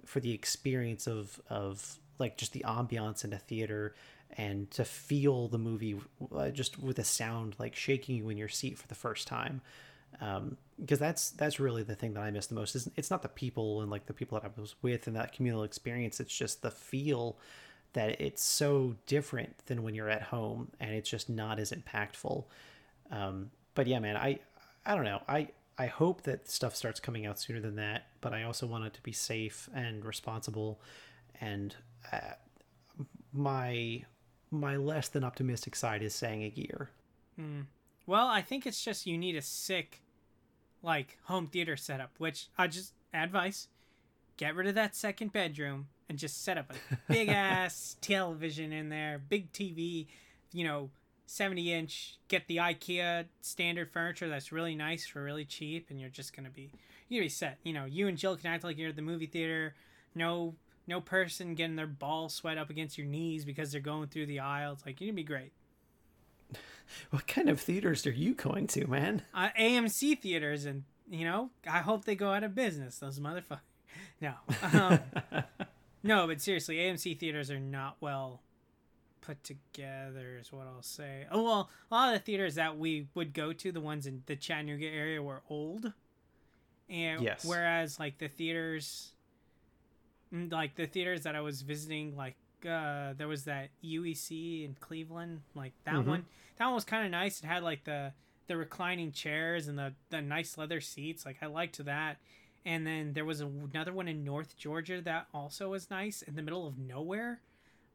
for the experience of of like just the ambiance in a theater and to feel the movie uh, just with a sound like shaking you in your seat for the first time um, because that's that's really the thing that I miss the most. Is it's not the people and like the people that I was with and that communal experience. It's just the feel that it's so different than when you're at home and it's just not as impactful. Um, but yeah, man, I I don't know. I I hope that stuff starts coming out sooner than that, but I also want it to be safe and responsible. And uh, my my less than optimistic side is saying a year. Mm. Well, I think it's just you need a sick, like home theater setup. Which I just advice: get rid of that second bedroom and just set up a big ass television in there, big TV, you know, 70 inch. Get the IKEA standard furniture that's really nice for really cheap, and you're just gonna be you're gonna be set. You know, you and Jill can act like you're at the movie theater. No, no person getting their ball sweat up against your knees because they're going through the aisles. Like you're gonna be great. what kind of theaters are you going to, man? Uh, AMC theaters, and you know, I hope they go out of business. Those motherfuckers. No, um, no, but seriously, AMC theaters are not well. Put together is what I'll say. Oh well, a lot of the theaters that we would go to, the ones in the Chattanooga area, were old, and Yes. whereas like the theaters, mm, like the theaters that I was visiting, like uh, there was that UEC in Cleveland, like that Mhm. one. That one was kind of nice. It had like the the reclining chairs and the the nice leather seats. Like I liked that. And then there was another one in North Georgia that also was nice in the middle of nowhere,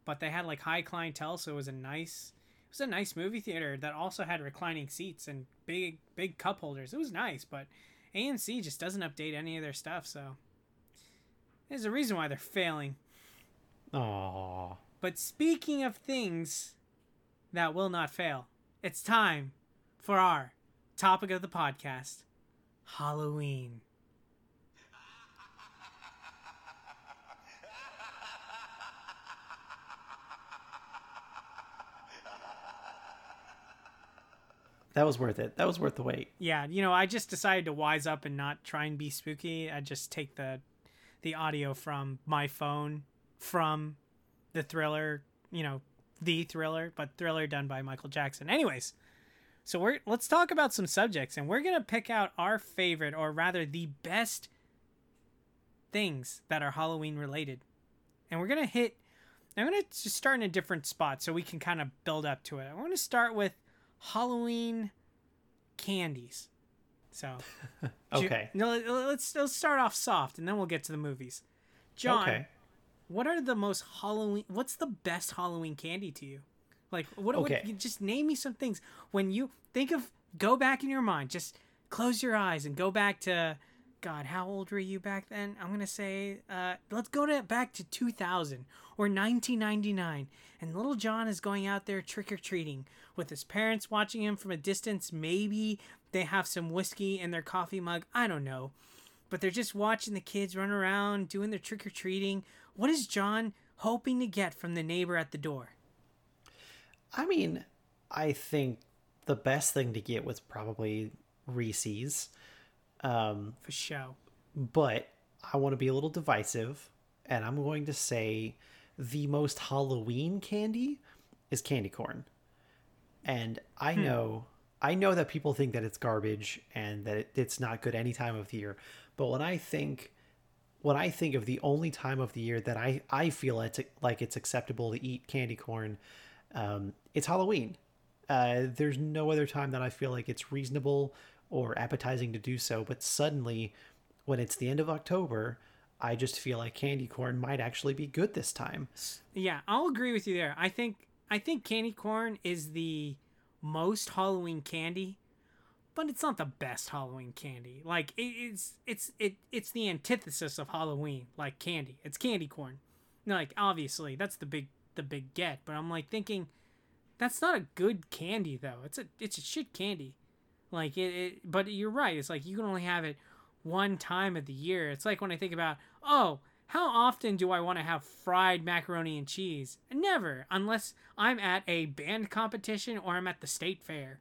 but they had like high clientele, so it was a nice it was a nice movie theater that also had reclining seats and big big cup holders. It was nice, but AMC just doesn't update any of their stuff, so there's a reason why they're failing. Aww. But speaking of things that will not fail, it's time for our topic of the podcast Halloween. That was worth it. That was worth the wait. Yeah, you know, I just decided to wise up and not try and be spooky. I just take the the audio from my phone from the thriller, you know, the thriller, but thriller done by Michael Jackson. Anyways, so we're let's talk about some subjects and we're going to pick out our favorite or rather the best things that are Halloween related. And we're going to hit I'm going to just start in a different spot so we can kind of build up to it. I want to start with Halloween candies. So, Ju- Okay. no, let- let's let's start off soft and then we'll get to the movies. John, Okay. what are the most Halloween? What's the best Halloween candy to you? Like, what? Okay. what just name me some things. When you think of, go back in your mind. Just close your eyes and go back to, God, how old were you back then? I'm gonna say, uh, let's go to back to 2000 or 1999, and little John is going out there trick or treating with his parents watching him from a distance. Maybe they have some whiskey in their coffee mug. I don't know but they're just watching the kids run around doing their trick or treating. What is John hoping to get from the neighbor at the door? I mean, I think the best thing to get was probably Reese's. Um, For show. but I want to be a little divisive, and I'm going to say the most Halloween candy is candy corn. And I know, I know that people think that it's garbage and that it, it's not good any time of the year. But when I think, when I think of the only time of the year that I I feel it's like it's acceptable to eat candy corn, um, it's Halloween. Uh, there's no other time that I feel like it's reasonable or appetizing to do so. But suddenly, when it's the end of October, I just feel like candy corn might actually be good this time. Yeah, I'll agree with you there. I think I think candy corn is the most Halloween candy, but it's not the best Halloween candy. Like it, it's it's it it's the antithesis of Halloween, like candy. It's candy corn. Like obviously that's the big the big get, but I'm like thinking that's not a good candy though. It's a it's a shit candy. Like it, it but you're right. It's like you can only have it one time of the year. It's like when I think about, oh, how often do I want to have fried macaroni and cheese? Never, unless I'm at a band competition or I'm at the state fair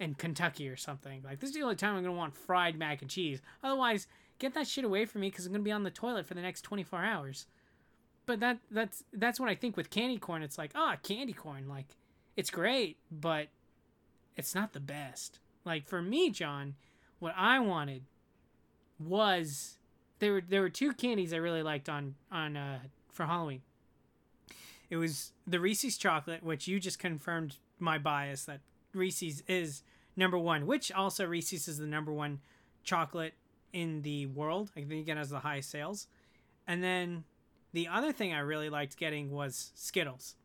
in Kentucky or something. Like this is the only time I'm gonna want fried mac and cheese. Otherwise, get that shit away from me because I'm gonna be on the toilet for the next 24 hours. But that that's that's what I think with candy corn. It's like ah, candy corn. Like it's great, but it's not the best. Like for me, John, what I wanted was there were there were two candies I really liked on on uh, for Halloween. It was the Reese's chocolate, which you just confirmed my bias that Reese's is number one, which also Reese's is the number one chocolate in the world. I think it has the highest sales. And then the other thing I really liked getting was Skittles.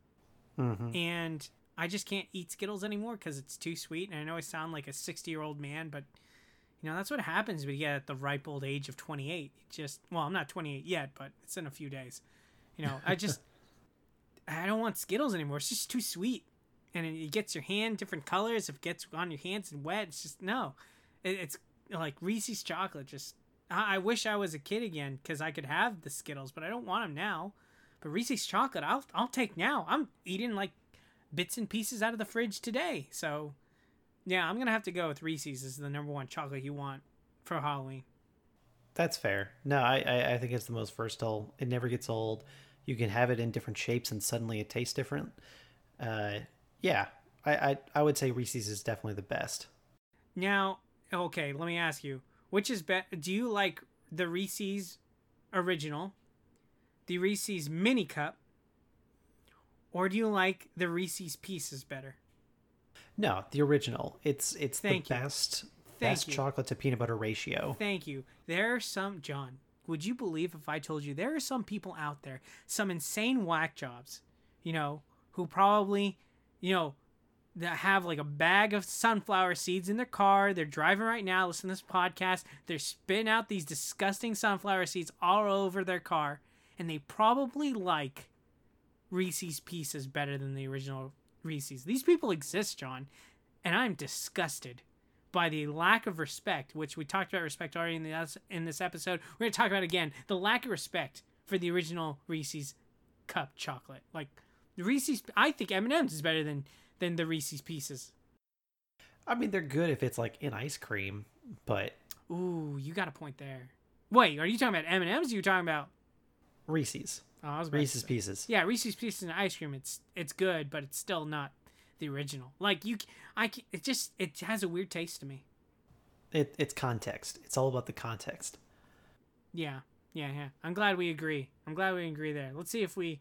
Mm-hmm. And I just can't eat Skittles anymore because it's too sweet. And I know I sound like a 60 year old man, but you know, that's what happens when you get at the ripe old age of 28. It just, well, I'm not 28 yet, but it's in a few days. You know, I just, I don't want Skittles anymore. It's just too sweet. And it gets your hand different colors. If it gets on your hands and wet, it's just, no. It, it's like Reese's chocolate. Just, I, I wish I was a kid again because I could have the Skittles, but I don't want them now. But Reese's chocolate, I'll, I'll take now. I'm eating like bits and pieces out of the fridge today. So, yeah, I'm gonna have to go with Reese's as the number one chocolate you want for Halloween. That's fair. No, I, I I think it's the most versatile. It never gets old. You can have it in different shapes, and suddenly it tastes different. uh, yeah, I, I I would say Reese's is definitely the best. Now, okay, let me ask you, which is better? Do you like the Reese's original, the Reese's mini cup, or do you like the Reese's pieces better? No, the original. It's it's Thank the you. best Thank best you. chocolate to peanut butter ratio. Thank you. There are some, John, would you believe if I told you there are some people out there, some insane whack jobs, you know, who probably, you know, that have like a bag of sunflower seeds in their car. They're driving right now, listening to this podcast. They're spitting out these disgusting sunflower seeds all over their car. And they probably like Reese's Pieces is better than the original Reese's. These people exist, John. And I'm disgusted by the lack of respect, which we talked about respect already in the in this episode. We're gonna talk about again the lack of respect for the original Reese's cup chocolate. Like the Reese's, I think M and M's is better than than the Reese's Pieces. I mean, they're good if it's like in ice cream, but Ooh, you got a point there. Wait, are you talking about M and M's? Are You talking about? Reese's, Oh, I was Reese's say- Pieces. Yeah, Reese's Pieces and ice cream. It's it's good, but it's still not the original. Like you, I it just it has a weird taste to me. It, it's context. It's all about the context. Yeah, yeah, yeah. I'm glad we agree. I'm glad we agree there. Let's see if we.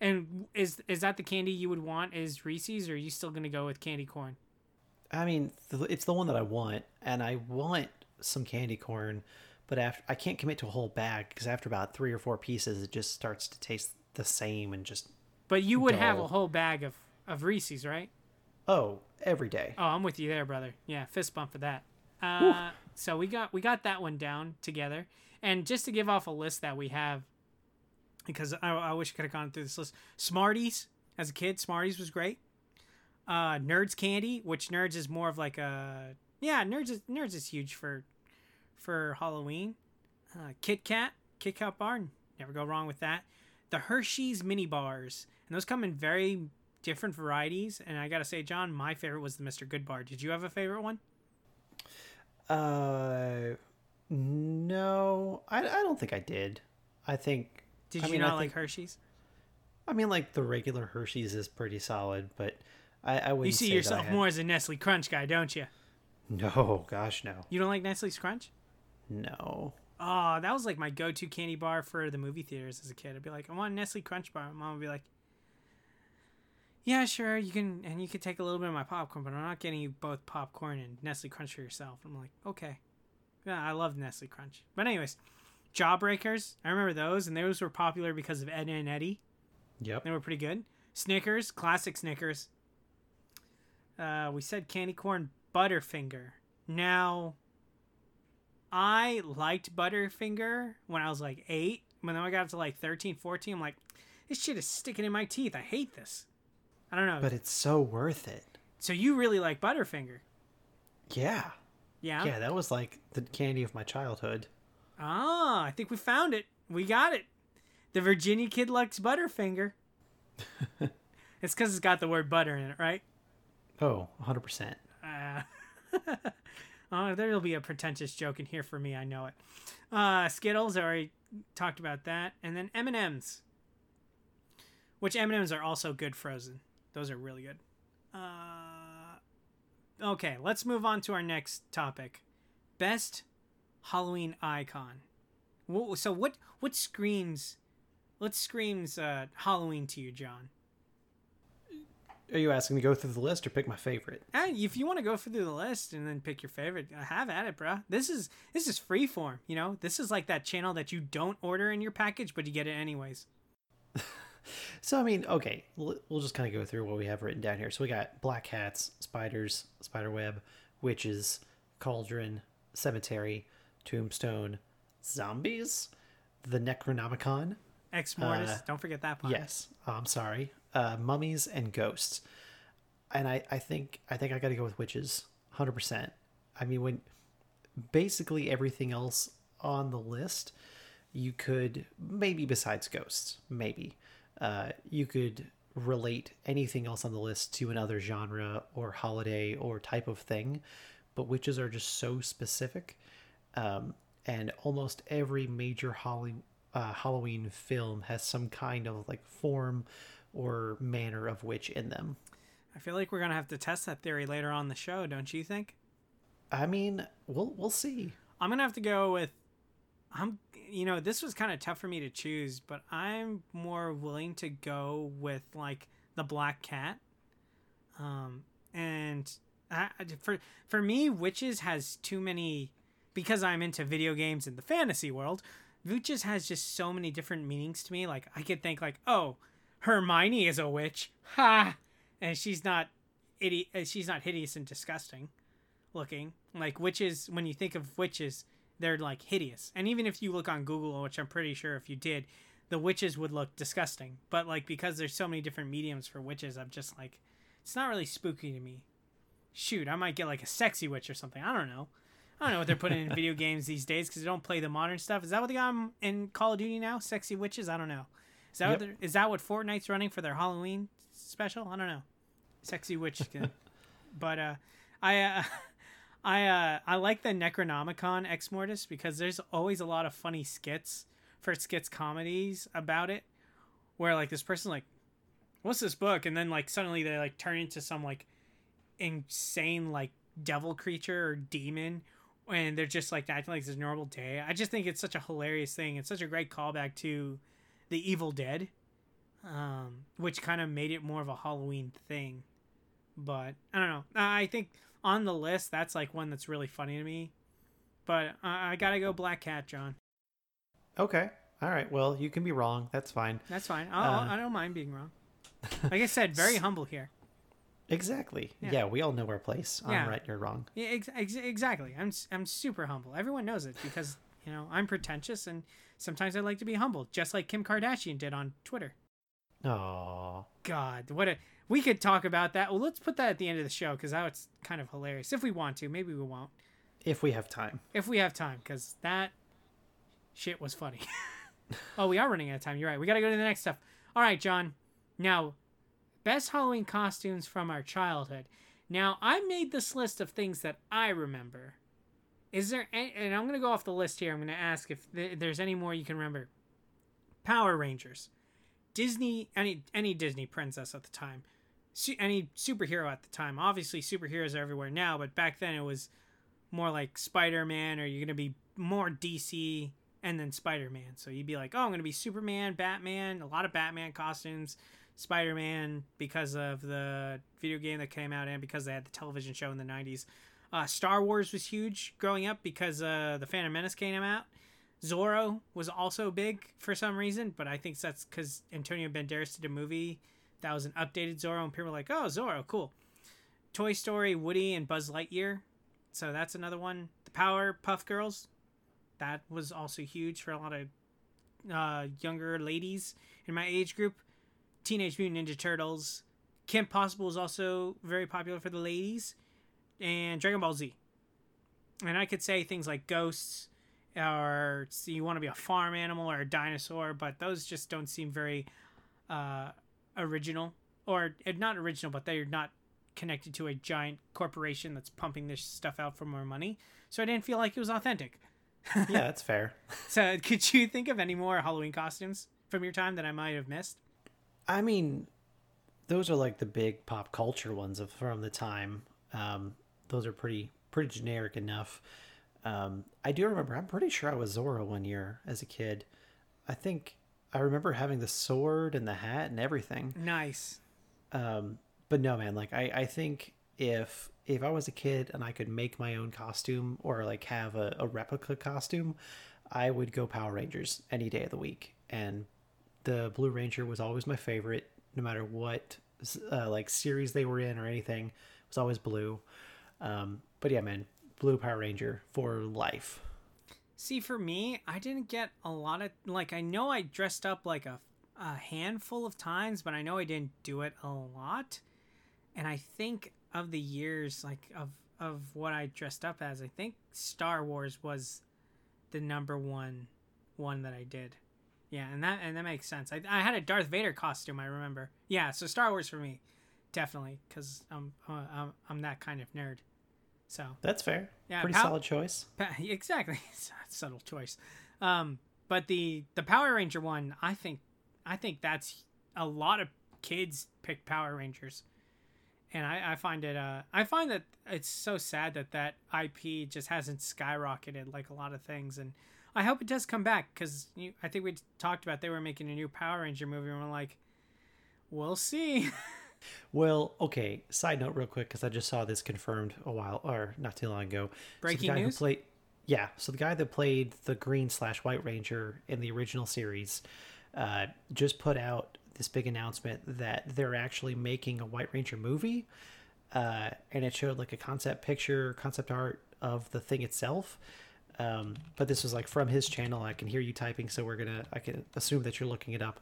And is is that the candy you would want? Is Reese's, or are you still gonna go with candy corn? I mean, it's the one that I want, and I want some candy corn, but after I can't commit to a whole bag because after about three or four pieces, it just starts to taste the same and just But you would have a whole bag of of Reese's, right? oh every day. Oh, I'm with you there, brother. Yeah, fist bump for that. Uh, so we got we got that one down together, and just to give off a list that we have, because I, I wish I could have gone through this list. Smarties as a kid, Smarties was great. Uh, Nerds candy, which Nerds is more of like a yeah, Nerds is Nerds is huge for for Halloween. Uh, Kit Kat, Kit Kat bar, never go wrong with that. The Hershey's mini bars, and those come in very different varieties. And I gotta say, John, my favorite was the Mr. Goodbar. Did you have a favorite one? Uh, no, I, I don't think I did. I think. Did I you mean, not I like think- Hershey's? I mean, like the regular Hershey's is pretty solid, but I, I wouldn't. You see say that I yourself had- more as a Nestle Crunch guy, don't you? No, gosh, no, You don't like Nestle's Crunch? No. Oh, that was like my go-to candy bar for the movie theaters as a kid. I'd be like, I want a Nestle Crunch bar. My mom would be like, Yeah, sure, you can, and you can take a little bit of my popcorn, but I'm not getting you both popcorn and Nestle Crunch for yourself. I'm like, okay, yeah, I love Nestle Crunch. But anyways, Jawbreakers, I remember those, and those were popular because of Ed and Eddy. Yep. They were pretty good. Snickers, classic Snickers. Uh, we said candy corn Butterfinger. Now, I liked Butterfinger when I was like eight. When I got to like 13, 14, I'm like, this shit is sticking in my teeth. I hate this. I don't know. But it's so worth it. so you really like Butterfinger? Yeah. Yeah. Yeah, that was like the candy of my childhood. Ah, I think we found it. We got it. The Virginia kid likes Butterfinger. it's because it's got the word butter in it, right? Oh, 100%. Uh, oh, there'll be a pretentious joke in here for me. I know it. Uh, Skittles. I already talked about that, and then M and M's, which M and M's are also good frozen. Those are really good. Uh, okay, let's move on to our next topic. Best Halloween icon. So what? What screams? What screams uh, Halloween to you, John? Are you asking me to go through the list or pick my favorite? Uh, if you want to go through the list and then pick your favorite, uh, have at it, bruh. This is this is free form, you know. This is like that channel that you don't order in your package, but you get it anyways. So, I mean, okay, we'll just kind of go through what we have written down here. So, we got black hats, spiders, spiderweb, witches, cauldron, cemetery, tombstone, zombies, the Necronomicon. Ex Mortis, Uh, don't forget that part. Yes, I'm sorry. Uh, mummies and ghosts. And I, I think I think I got to go with witches, hundred percent. I mean, when basically everything else on the list, you could maybe besides ghosts, maybe uh, you could relate anything else on the list to another genre or holiday or type of thing, but witches are just so specific. Um, and almost every major Holly, uh, Halloween film has some kind of like form or manner of witch in them. I feel like we're gonna have to test that theory later on the show, don't you think? I mean, we'll we'll see. I'm gonna have to go with. I'm, you know, this was kind of tough for me to choose, but I'm more willing to go with like the black cat. Um, and I, for for me, witches has too many because I'm into video games in the fantasy world. Witches has just so many different meanings to me. Like I could think like, oh, Hermione is a witch, ha, and she's not idiot. Uh, she's not hideous and disgusting looking. Like witches, when you think of witches, they're like hideous. And even if you look on Google, which I'm pretty sure if you did, the witches would look disgusting. But like because there's so many different mediums for witches, I'm just like, it's not really spooky to me. Shoot, I might get like a sexy witch or something. I don't know. I don't know what they're putting in video games these days because they don't play the modern stuff. Is that what they got in Call of Duty now? Sexy witches? I don't know. Is that Yep. what that what Fortnite's running for their Halloween special? I don't know. Sexy witch but uh, I uh, I uh, I like the Necronomicon Ex Mortis because there's always a lot of funny skits for skits comedies about it, where like this person's like, "What's this book?" and then like suddenly they like turn into some like insane like devil creature or demon and they're just like acting like it's a normal day. I just think it's such a hilarious thing. It's such a great callback to the Evil Dead, um, which kind of made it more of a Halloween thing. But I don't know. I think on the list, that's like one that's really funny to me. But I, I gotta go Black Cat, John. Okay. All right. Well, you can be wrong. That's fine. That's fine. Uh, I don't mind being wrong. Like I said, very humble here. Exactly. Yeah. Yeah, we all know our place. I'm Yeah. right, you're wrong. Yeah, ex- ex- exactly. I'm I'm super humble. Everyone knows it because you know I'm pretentious and sometimes I like to be humble, just like Kim Kardashian did on Twitter. Oh God, what a we could talk about that. Well, let's put that at the end of the show because that was kind of hilarious. If we want to, maybe we won't. If we have time. If we have time, because that shit was funny. oh, we are running out of time. You're right. We got to go to the next stuff. All right, John. Now, best Halloween costumes from our childhood. Now, I made this list of things that I remember. Is there, any, and I'm going to go off the list here. I'm going to ask if th- there's any more you can remember. Power Rangers, Disney, any any Disney princess at the time, Su- any superhero at the time. Obviously, superheroes are everywhere now, but back then it was more like Spider Man, or you're gonna be more DC and then Spider Man. So you'd be like, oh, I'm gonna be Superman, Batman, a lot of Batman costumes, Spider Man because of the video game that came out and because they had the television show in the 90s. Uh, Star Wars was huge growing up because uh, the Phantom Menace came out. Zorro was also big for some reason, but I think that's because Antonio Banderas did a movie that was an updated Zorro, and people were like, "Oh, Zorro, cool." Toy Story, Woody, and Buzz Lightyear. So that's another one. The Powerpuff Girls, that was also huge for a lot of uh, younger ladies in my age group. Teenage Mutant Ninja Turtles, Kim Possible was also very popular for the ladies, and Dragon Ball Z. And I could say things like Ghosts, or so you want to be a farm animal or a dinosaur, but those just don't seem very uh, original, or not original, but they're not connected to a giant corporation that's pumping this stuff out for more money. So I didn't feel like it was authentic. Yeah, that's fair. So could you think of any more Halloween costumes from your time that I might have missed? I mean, those are like the big pop culture ones of from the time. Um, those are pretty pretty generic enough. Um, I do remember. I'm pretty sure I was Zorro one year as a kid. I think I remember having the sword and the hat and everything. Nice. Um, but no, man. Like I, I think if if I was a kid and I could make my own costume or like have a, a replica costume, I would go Power Rangers any day of the week. And the Blue Ranger was always my favorite, no matter what uh, like series they were in or anything. It was always blue. Um, but yeah, man, Blue Power Ranger for life. See, for me, I didn't get a lot of like. I know I dressed up like a, a handful of times, but I know I didn't do it a lot. And I think of the years, like of of what I dressed up as, I think Star Wars was the number one one that I did. Yeah, and that and that makes sense. I, I had a Darth Vader costume. I remember. Yeah, so Star Wars for me, definitely, because I'm, I'm I'm that kind of nerd. So That's fair. Yeah, Pretty Pow- solid choice. Pa- exactly It's a subtle choice um but the the power ranger one i think i think that's a lot of kids pick Power Rangers, and I, I find it uh I find that it's so sad that that IP just hasn't skyrocketed like a lot of things, and I hope it does come back because I think we talked about they were making a new Power Ranger movie, and we're like, we'll see. Well, okay. Side note, real quick, because I just saw this confirmed a while or not too long ago. Breaking so news? Played, yeah. So the guy that played the Green slash White Ranger in the original series uh, just put out this big announcement that they're actually making a White Ranger movie, uh, and it showed like a concept picture, concept art of the thing itself. Um, but this was like from his channel. I can hear you typing, so we're gonna. I can assume that you're looking it up.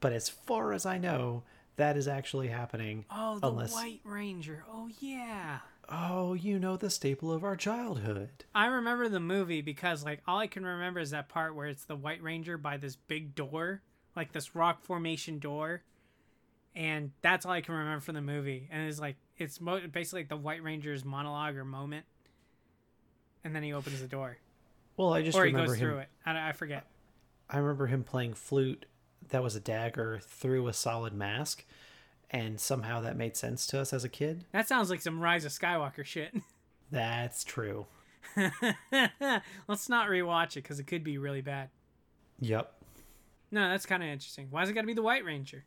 But as far as I know, that is actually happening. Oh, the unless, White Ranger. Oh yeah. Oh, you know the staple of our childhood. I remember the movie because like all I can remember is that part where it's the White Ranger by this big door, like this rock formation door, and that's all I can remember from the movie. And it's like it's mo- basically like the White Ranger's monologue or moment, and then he opens the door, Well, I just or he goes him. through it. I, I forget. I remember him playing flute that was a dagger through a solid mask, and somehow that made sense to us as a kid. That sounds like some Rise of Skywalker shit. That's true. Let's not rewatch it because it could be really bad. Yep. No, that's kind of interesting. Why's it got to be the White Ranger?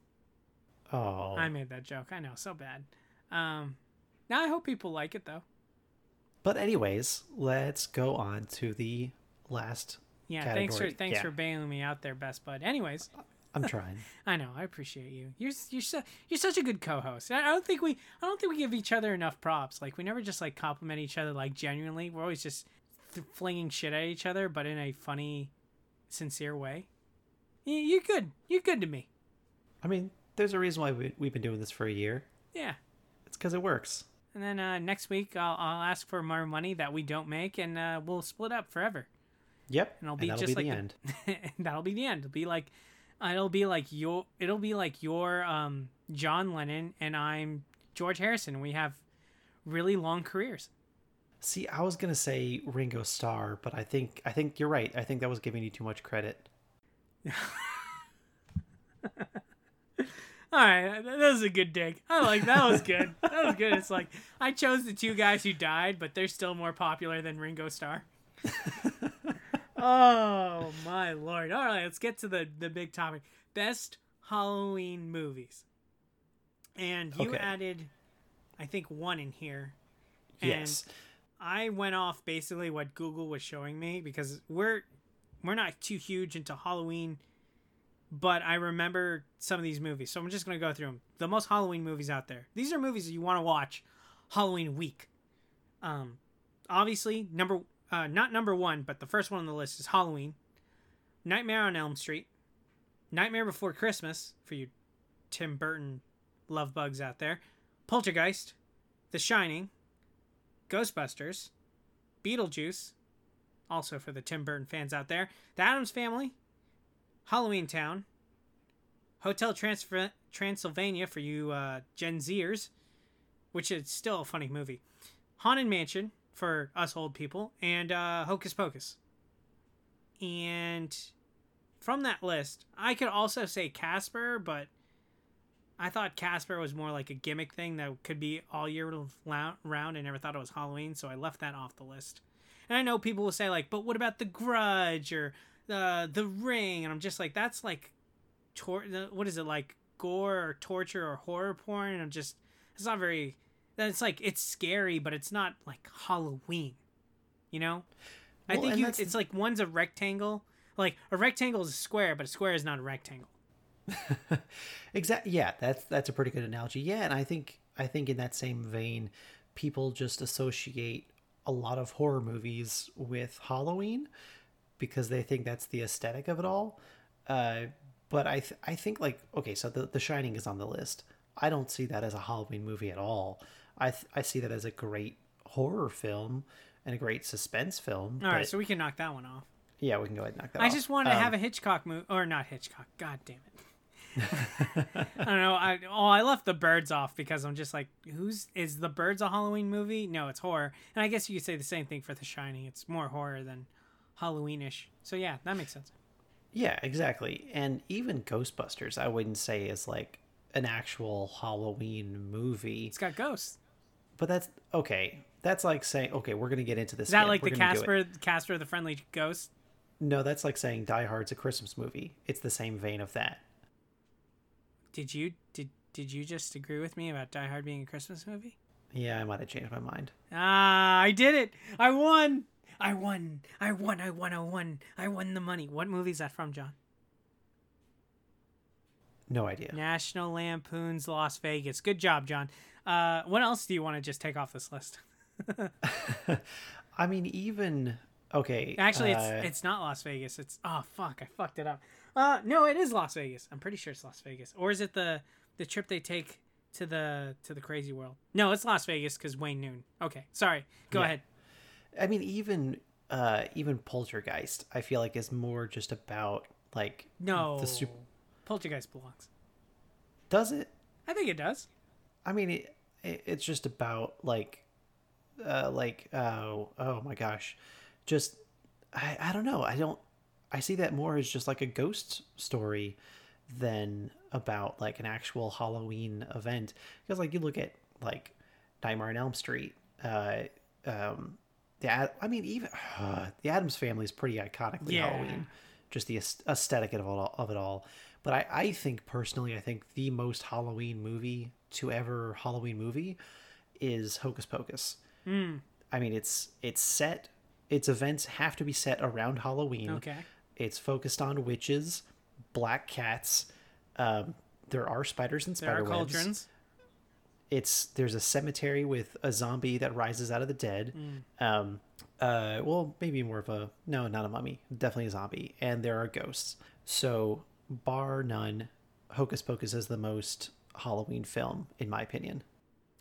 Oh. I made that joke. I know, so bad. Um, now I hope people like it though. But anyways, let's go on to the last. Yeah, thanks for thanks Yeah. for bailing me out there, best bud. Anyways, I'm trying. I know I appreciate you. You're you're so, you're such a good co-host. I I don't think we I don't think we give each other enough props. Like we never just like compliment each other like genuinely. We're always just th- flinging shit at each other, but in a funny, sincere way. You're good. You're good to me. I mean, there's a reason why we, we've been doing this for a year. Yeah. It's because it works. And then uh, next week I'll I'll ask for more money that we don't make, and uh, we'll split up forever. Yep. and it'll be that'll just be like the the- end. and that'll be the end. It'll be like, it'll be like your, it'll be like your um John Lennon and I'm George Harrison. We have really long careers. See, I was gonna say Ringo Starr, but I think I think you're right. I think that was giving you too much credit. All right, that was a good dig. I like that was good. That was good. It's like I chose the two guys who died, but they're still more popular than Ringo Starr. oh my lord! All right, let's get to the the big topic: best Halloween movies. And you Okay. added, I think, one in here. And yes. I went off basically what Google was showing me because we're we're not too huge into Halloween, but I remember some of these movies. So I'm just gonna go through them. The most Halloween movies out there. These are movies that you want to watch Halloween week. Um, obviously number uh, not number one, but the first one on the list is Halloween, Nightmare on Elm Street, Nightmare Before Christmas for you Tim Burton love bugs out there, Poltergeist, The Shining, Ghostbusters, Beetlejuice, also for the Tim Burton fans out there, The Addams Family, Halloween Town, Hotel Transfer- Transylvania for you uh, Gen Zers, which is still a funny movie, Haunted Mansion for us old people, and uh, Hocus Pocus. And from that list, I could also say Casper, but I thought Casper was more like a gimmick thing that could be all year round. I never thought it was Halloween, so I left that off the list. And I know people will say like, "But what about The Grudge or the The Ring?" And I'm just like, "That's like, tor- what is it like, gore or torture or horror porn?" And I'm just, it's not very. It's like it's scary, but it's not like Halloween. You know, I think you. It's like one's a rectangle. Like a rectangle is a square, but a square is not a rectangle. Exactly. Yeah, that's that's a pretty good analogy. Yeah, and I think I think in that same vein, people just associate a lot of horror movies with Halloween because they think that's the aesthetic of it all. Uh, but I th- I think like okay, so the The Shining is on the list. I don't see that as a Halloween movie at all. I th- I see that as a great horror film and a great suspense film. All right, so we can knock that one off. yeah, we can go ahead and knock that I off. I just wanted to Um, have a Hitchcock movie, or not Hitchcock. God damn it. I don't know. I oh, I left the birds off because I'm just like, who's is the birds a Halloween movie? No, it's horror. And I guess you could say the same thing for The Shining. It's more horror than Halloweenish. So yeah, that makes sense. Yeah, exactly. And even Ghostbusters, I wouldn't say is like an actual Halloween movie. It's got ghosts. But that's okay. That's like saying, okay, we're gonna get into this. Is that again. like We're the. Casper, Casper the Friendly Ghost? No, that's like saying Die Hard's a Christmas movie. It's the same vein of that. Did you did did you just agree with me about Die Hard being a Christmas movie? Yeah, I might have changed my mind. Ah, I did it! I won! I won! I won! I won! I won! I won the money. What movie is that from, John? No idea. National Lampoon's Las Vegas. Good job, John. Uh, what else do you want to just take off this list? I mean, even okay. Actually, it's uh, it's not Las Vegas. It's oh fuck, I fucked it up. Uh, no, it is Las Vegas. I'm pretty sure it's Las Vegas. Or is it the the trip they take to the to the crazy world? No, it's Las Vegas because Wayne Noon. Okay, sorry. Go Yeah. ahead. I mean, even uh, even Poltergeist, I feel like is more just about like No, the super. Poltergeist belongs. Does it? I think it does. I mean, it, it it's just about like, uh, like oh oh my gosh, just I I don't know. I don't. I see that more as just like a ghost story than about like an actual Halloween event. Because like you look at like Nightmare on Elm Street, uh, um, the Ad- I mean even uh, the Addams Family is pretty iconically Yeah. Halloween, just the aesthetic of it all. Of it all. But I, I think personally, I think the most Halloween movie to ever Halloween movie is Hocus Pocus. I mean, it's it's set. Its events have to be set around Halloween. Okay. It's focused on witches, black cats. Um, there are spiders and There are spider webs. cauldrons. It's there's a cemetery with a zombie that rises out of the dead. Mm. Um, uh, well, maybe more of a no, not a mummy, definitely a zombie, and there are ghosts. So, bar none, Hocus Pocus is the most Halloween film in my opinion.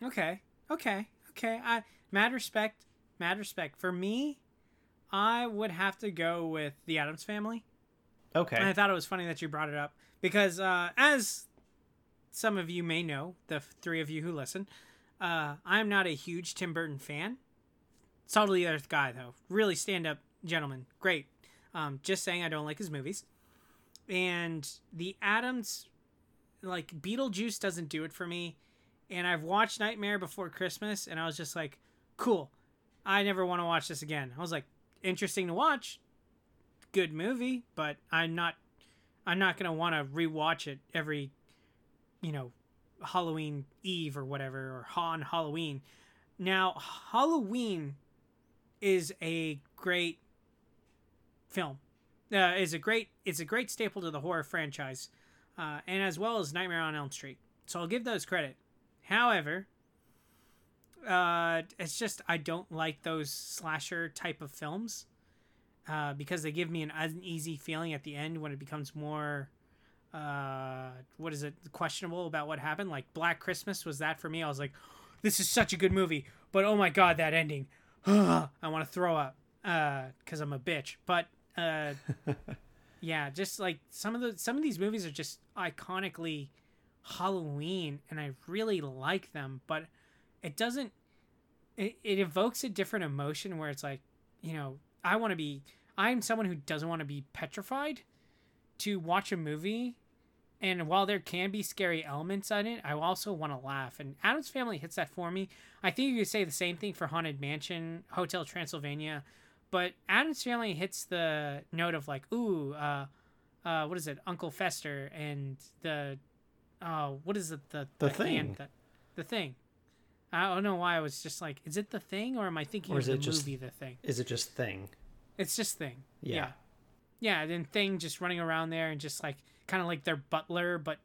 Okay. Okay. Okay. I mad respect. Mad respect. For me, I would have to go with the Addams Family. Okay. And I thought it was funny that you brought it up because, uh, as some of you may know, the three of you who listen, uh, I'm not a huge Tim Burton fan. Solid Earth guy, though. Really stand up gentleman. Great. Um, just saying I don't like his movies. And the Addams, like, Beetlejuice doesn't do it for me. And I've watched Nightmare Before Christmas, and I was just like, cool. I never want to watch this again. I was like, interesting to watch good movie, but I'm not I'm not gonna want to rewatch it every you know Halloween Eve or whatever or on Halloween. Now Halloween is a great film. Uh, is a great it's a great staple to the horror franchise, uh, and as well as Nightmare on Elm Street. So I'll give those credit. However, uh, it's just I don't like those slasher type of films uh, because they give me an uneasy feeling at the end when it becomes more uh, what is it questionable about what happened like black christmas was that for me i was like this is such a good movie but oh my god that ending i want to throw up because i'm a bitch but uh, yeah just like some of the some of these movies are just iconically halloween and i really like them but it doesn't it, it evokes a different emotion where it's like you know i want to be i'm someone who doesn't want to be petrified to watch a movie and while there can be scary elements in it i also want to laugh and Addams family hits that for me. I think you could say the same thing for haunted mansion hotel transylvania but Addams family hits the note of like ooh uh uh what is it uncle fester and the uh what is it the The hand Thing. that the thing i don't know why i was just like is it the thing or am i thinking Or of is the just- movie the thing Is it just thing? it's just Thing. Yeah. Yeah. Yeah, then Thing just running around there and just like kind of like their butler, but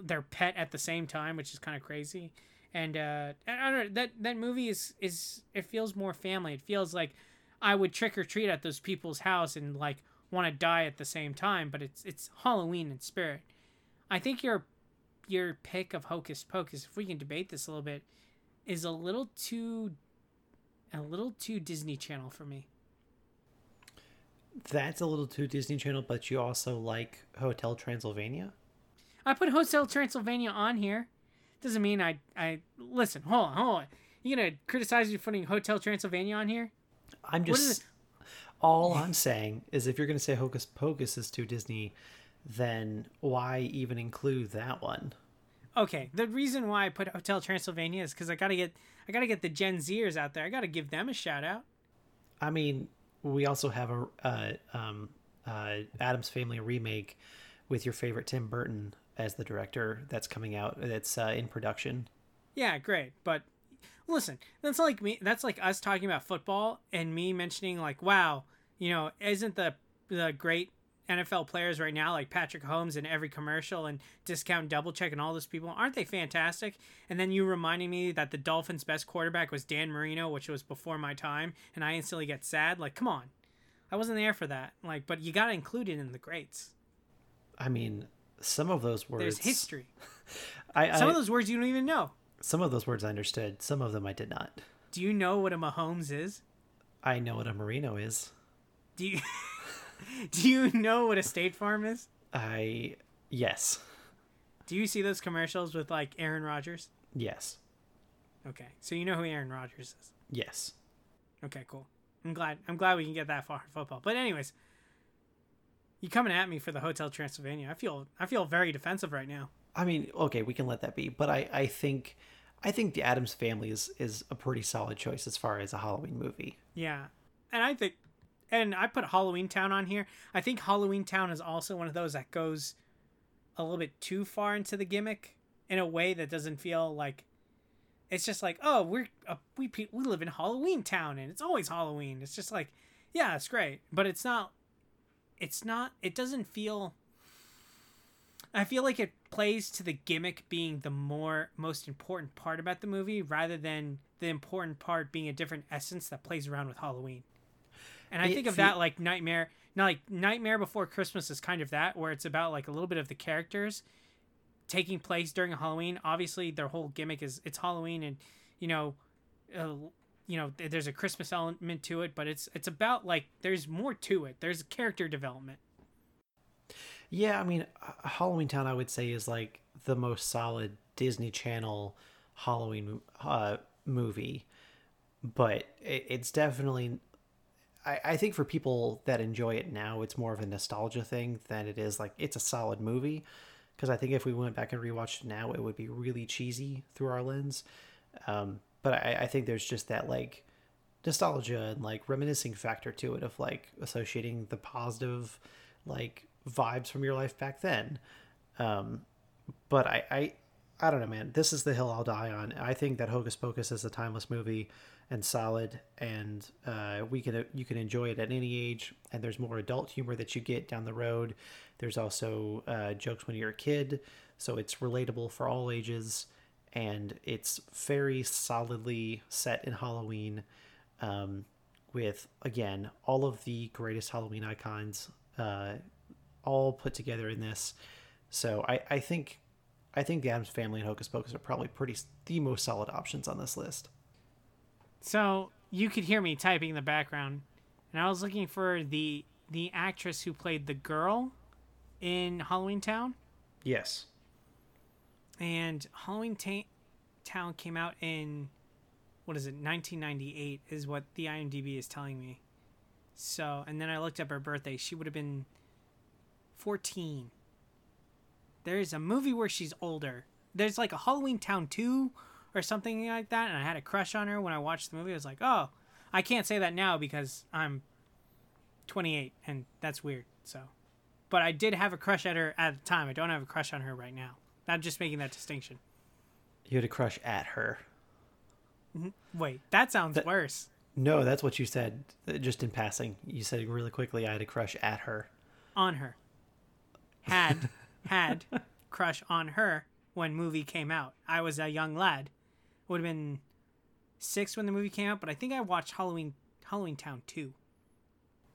their pet at the same time, which is kind of crazy. And uh, I I don't know that that movie is is it feels more family. It feels like I would trick or treat at those people's house and like want to die at the same time, but it's it's Halloween in spirit. I think your your pick of Hocus Pocus, if we can debate this a little bit, is a little too a little too Disney Channel for me. That's a little too Disney Channel, but you also like Hotel Transylvania. I put Hotel Transylvania on here. Doesn't mean I I listen. Hold on, hold on. You gonna criticize me for putting Hotel Transylvania on here? I'm just all I'm saying is if you're going to say Hocus Pocus is too Disney, then why even include that one? okay, the reason why I put Hotel Transylvania is because I gotta get I gotta get the Gen Zers out there. I gotta give them a shout out. I mean, we also have a uh, um, uh, Addams Family remake with your favorite Tim Burton as the director that's coming out. That's uh, in production. Yeah, great. But listen, that's like me. That's like us talking about football and me mentioning like, wow, you know, isn't the the great NFL players right now, like Patrick Mahomes in every commercial and Discount Double Check and all those people, aren't they fantastic? And then you reminding me that the Dolphins' best quarterback was Dan Marino, which was before my time, and I instantly get sad. Like, come on, I wasn't there for that. Like, but you got to include it in the greats. I mean, some of those words. There's history. I, some of those words you don't even know. Some of those words I understood. Some of them I did not. Do you know what a Mahomes is? I know what a Marino is. Do you? Do you know what a State Farm is? I yes. Do you see those commercials with like Aaron Rodgers? Yes. Okay, so you know who Aaron Rodgers is. Yes. Okay, cool. I'm glad. I'm glad we can get that far in football. But anyways, you coming at me for the Hotel Transylvania? I feel I feel very defensive right now. I mean, okay, we can let that be, but I I think I think the Addams Family is is a pretty solid choice as far as a Halloween movie. Yeah, and I think and I put Halloween Town on here. I think Halloween Town is also one of those that goes a little bit too far into the gimmick in a way that doesn't feel like it's just like oh we're uh, we we live in Halloween Town and it's always Halloween. It's just like yeah it's great, but it's not. It's not. It doesn't feel. I feel like it plays to the gimmick being the more most important part about the movie rather than the important part being a different essence that plays around with Halloween. And I think of that like Nightmare, not like Nightmare Before Christmas is kind of that, where it's about like a little bit of the characters taking place during Halloween. Obviously, their whole gimmick is it's Halloween, and you know, uh, you know, there's a Christmas element to it, but it's it's about like there's more to it. There's character development. Yeah, I mean, Halloween Town, I would say, is like the most solid Disney Channel Halloween uh, movie, but it, it's definitely I, I think for people that enjoy it now, it's more of a nostalgia thing than it is like it's a solid movie. Because I think if we went back and rewatched it now, it would be really cheesy through our lens. Um, but I, I think there's just that like nostalgia and like reminiscing factor to it of like associating the positive like vibes from your life back then. Um, but I, I I don't know, man. This is the hill I'll die on. I think that Hocus Pocus is a timeless movie and solid, and uh, we can you can enjoy it at any age. And there's more adult humor that you get down the road. There's also uh, jokes when you're a kid, so it's relatable for all ages, and it's very solidly set in Halloween, um, with again all of the greatest Halloween icons, uh, all put together in this. So I, I think I think the Addams Family and Hocus Pocus are probably pretty the most solid options on this list. So you could hear me typing in the background, and I was looking for the the actress who played the girl in Halloween Town. Yes. And Halloween Ta- Town came out in what is it? 1998 is what the IMDb is telling me. So, and then I looked up her birthday. She would have been 14. There's a movie where she's older. There's like a Halloween Town 2 or something like that, and I had a crush on her when I watched the movie. I was like, oh, I can't say that now because I'm 28, and that's weird. So, but I did have a crush at her at the time. I don't have a crush on her right now. I'm just making that distinction. You had a crush at her. Mm-hmm. Wait, that sounds that, worse. No, that's what you said just in passing. You said really quickly I had a crush at her. On her. Had had crush on her when movie came out. I was a young lad. Would have been 6 when the movie came out, but I think I watched Halloween Halloween Town 2.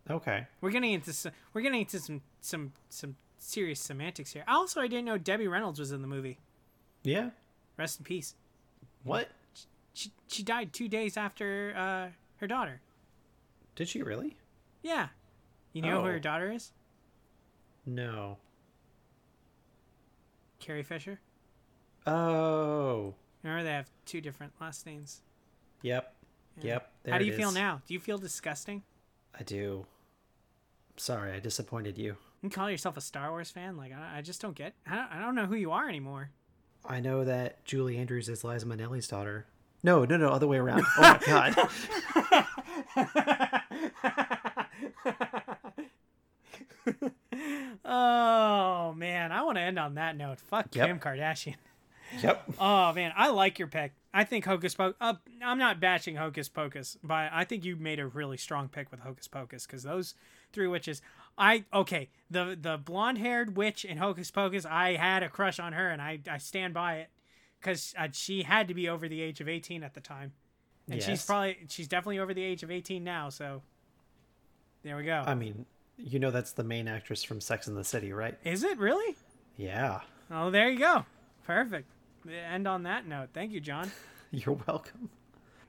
Okay. We're getting into some we're getting into some some some serious semantics here. Also, I didn't know Debbie Reynolds was in the movie. Yeah. Rest in peace. What? She she died two days after uh, her daughter. Did she really? Yeah. You know oh. who her daughter is? No. Carrie Fisher. Oh. Remember they have two different last names. Yep. Yeah. Yep. How do you feel now? Do you feel disgusting? I do. Sorry, I disappointed you. You call yourself a Star Wars fan? Like I, I just don't get. I don't, I don't know who you are anymore. I know that Julie Andrews is Liza Minnelli's daughter. No, no, no, other way around. Oh my god. oh man, I want to end on that note. Fuck Yep. Kim Kardashian. Yep. Oh man, I like your pick. I think Hocus Pocus. Uh, I'm not bashing Hocus Pocus, but I think you made a really strong pick with Hocus Pocus because those three witches. I okay the the blonde haired witch in Hocus Pocus. I had a crush on her, and I I stand by it because uh, she had to be over the age of 18 at the time, and she's probably she's definitely over the age of 18 now. So there we go. I mean, you know that's the main actress from Sex and the City, right? Is it really? Yeah. Oh, there you go. Perfect. End on that note. Thank you, John. You're welcome.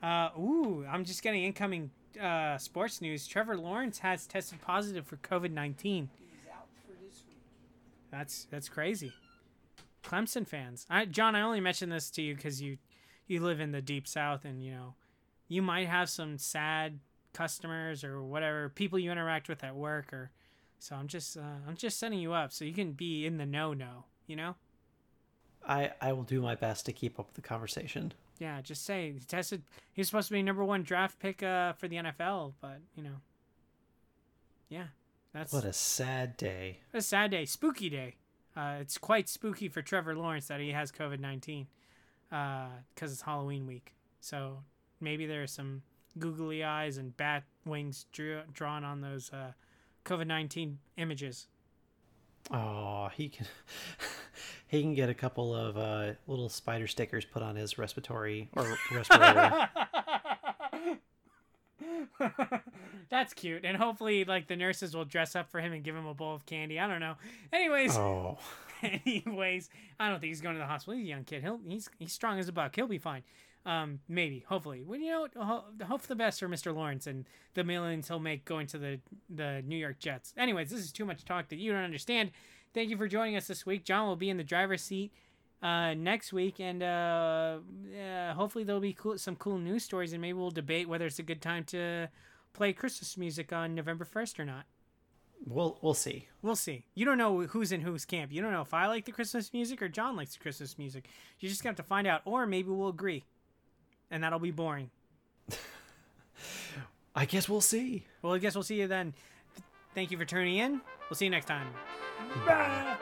Uh, ooh, I'm just getting incoming uh, sports news. Trevor Lawrence has tested positive for COVID nineteen. He's out for this week. That's that's crazy. Clemson fans, I, John, I only mentioned this to you because you you live in the deep south, and you know you might have some sad customers or whatever people you interact with at work, or so I'm just uh, I'm just setting you up so you can be in the know know. You know. I I will do my best to keep up with the conversation. Yeah, just say he tested. He was supposed to be number one draft pick uh, for the NFL, but you know, yeah, that's What a sad day. a sad day, spooky day. Uh, it's quite spooky for Trevor Lawrence that he has COVID nineteen, because it's Halloween week. So maybe there are some googly eyes and bat wings drew, drawn on those uh, COVID nineteen images. Oh, he can he can get a couple of uh, little spider stickers put on his respiratory or respirator. That's cute, and hopefully, like the nurses will dress up for him and give him a bowl of candy. I don't know. Anyways, oh, anyways, I don't think he's going to the hospital. He's a young kid. He'll he's he's strong as a buck. He'll be fine. Um, maybe, hopefully. Well, you know, ho- hope for the best for Mr. Lawrence and the millions he'll make going to the the New York Jets. Anyways, this is too much talk that you don't understand. Thank you for joining us this week. John will be in the driver's seat uh, next week, and uh, uh, hopefully there'll be cool, some cool news stories, and maybe we'll debate whether it's a good time to play Christmas music on November first or not. we'll we'll see. We'll see. You don't know who's in whose camp. You don't know if I like the Christmas music or John likes the Christmas music. You just have to find out, or maybe we'll agree, and that'll be boring. I guess we'll see. Well, I guess we'll see you then. Thank you for tuning in. We'll see you next time. Bye.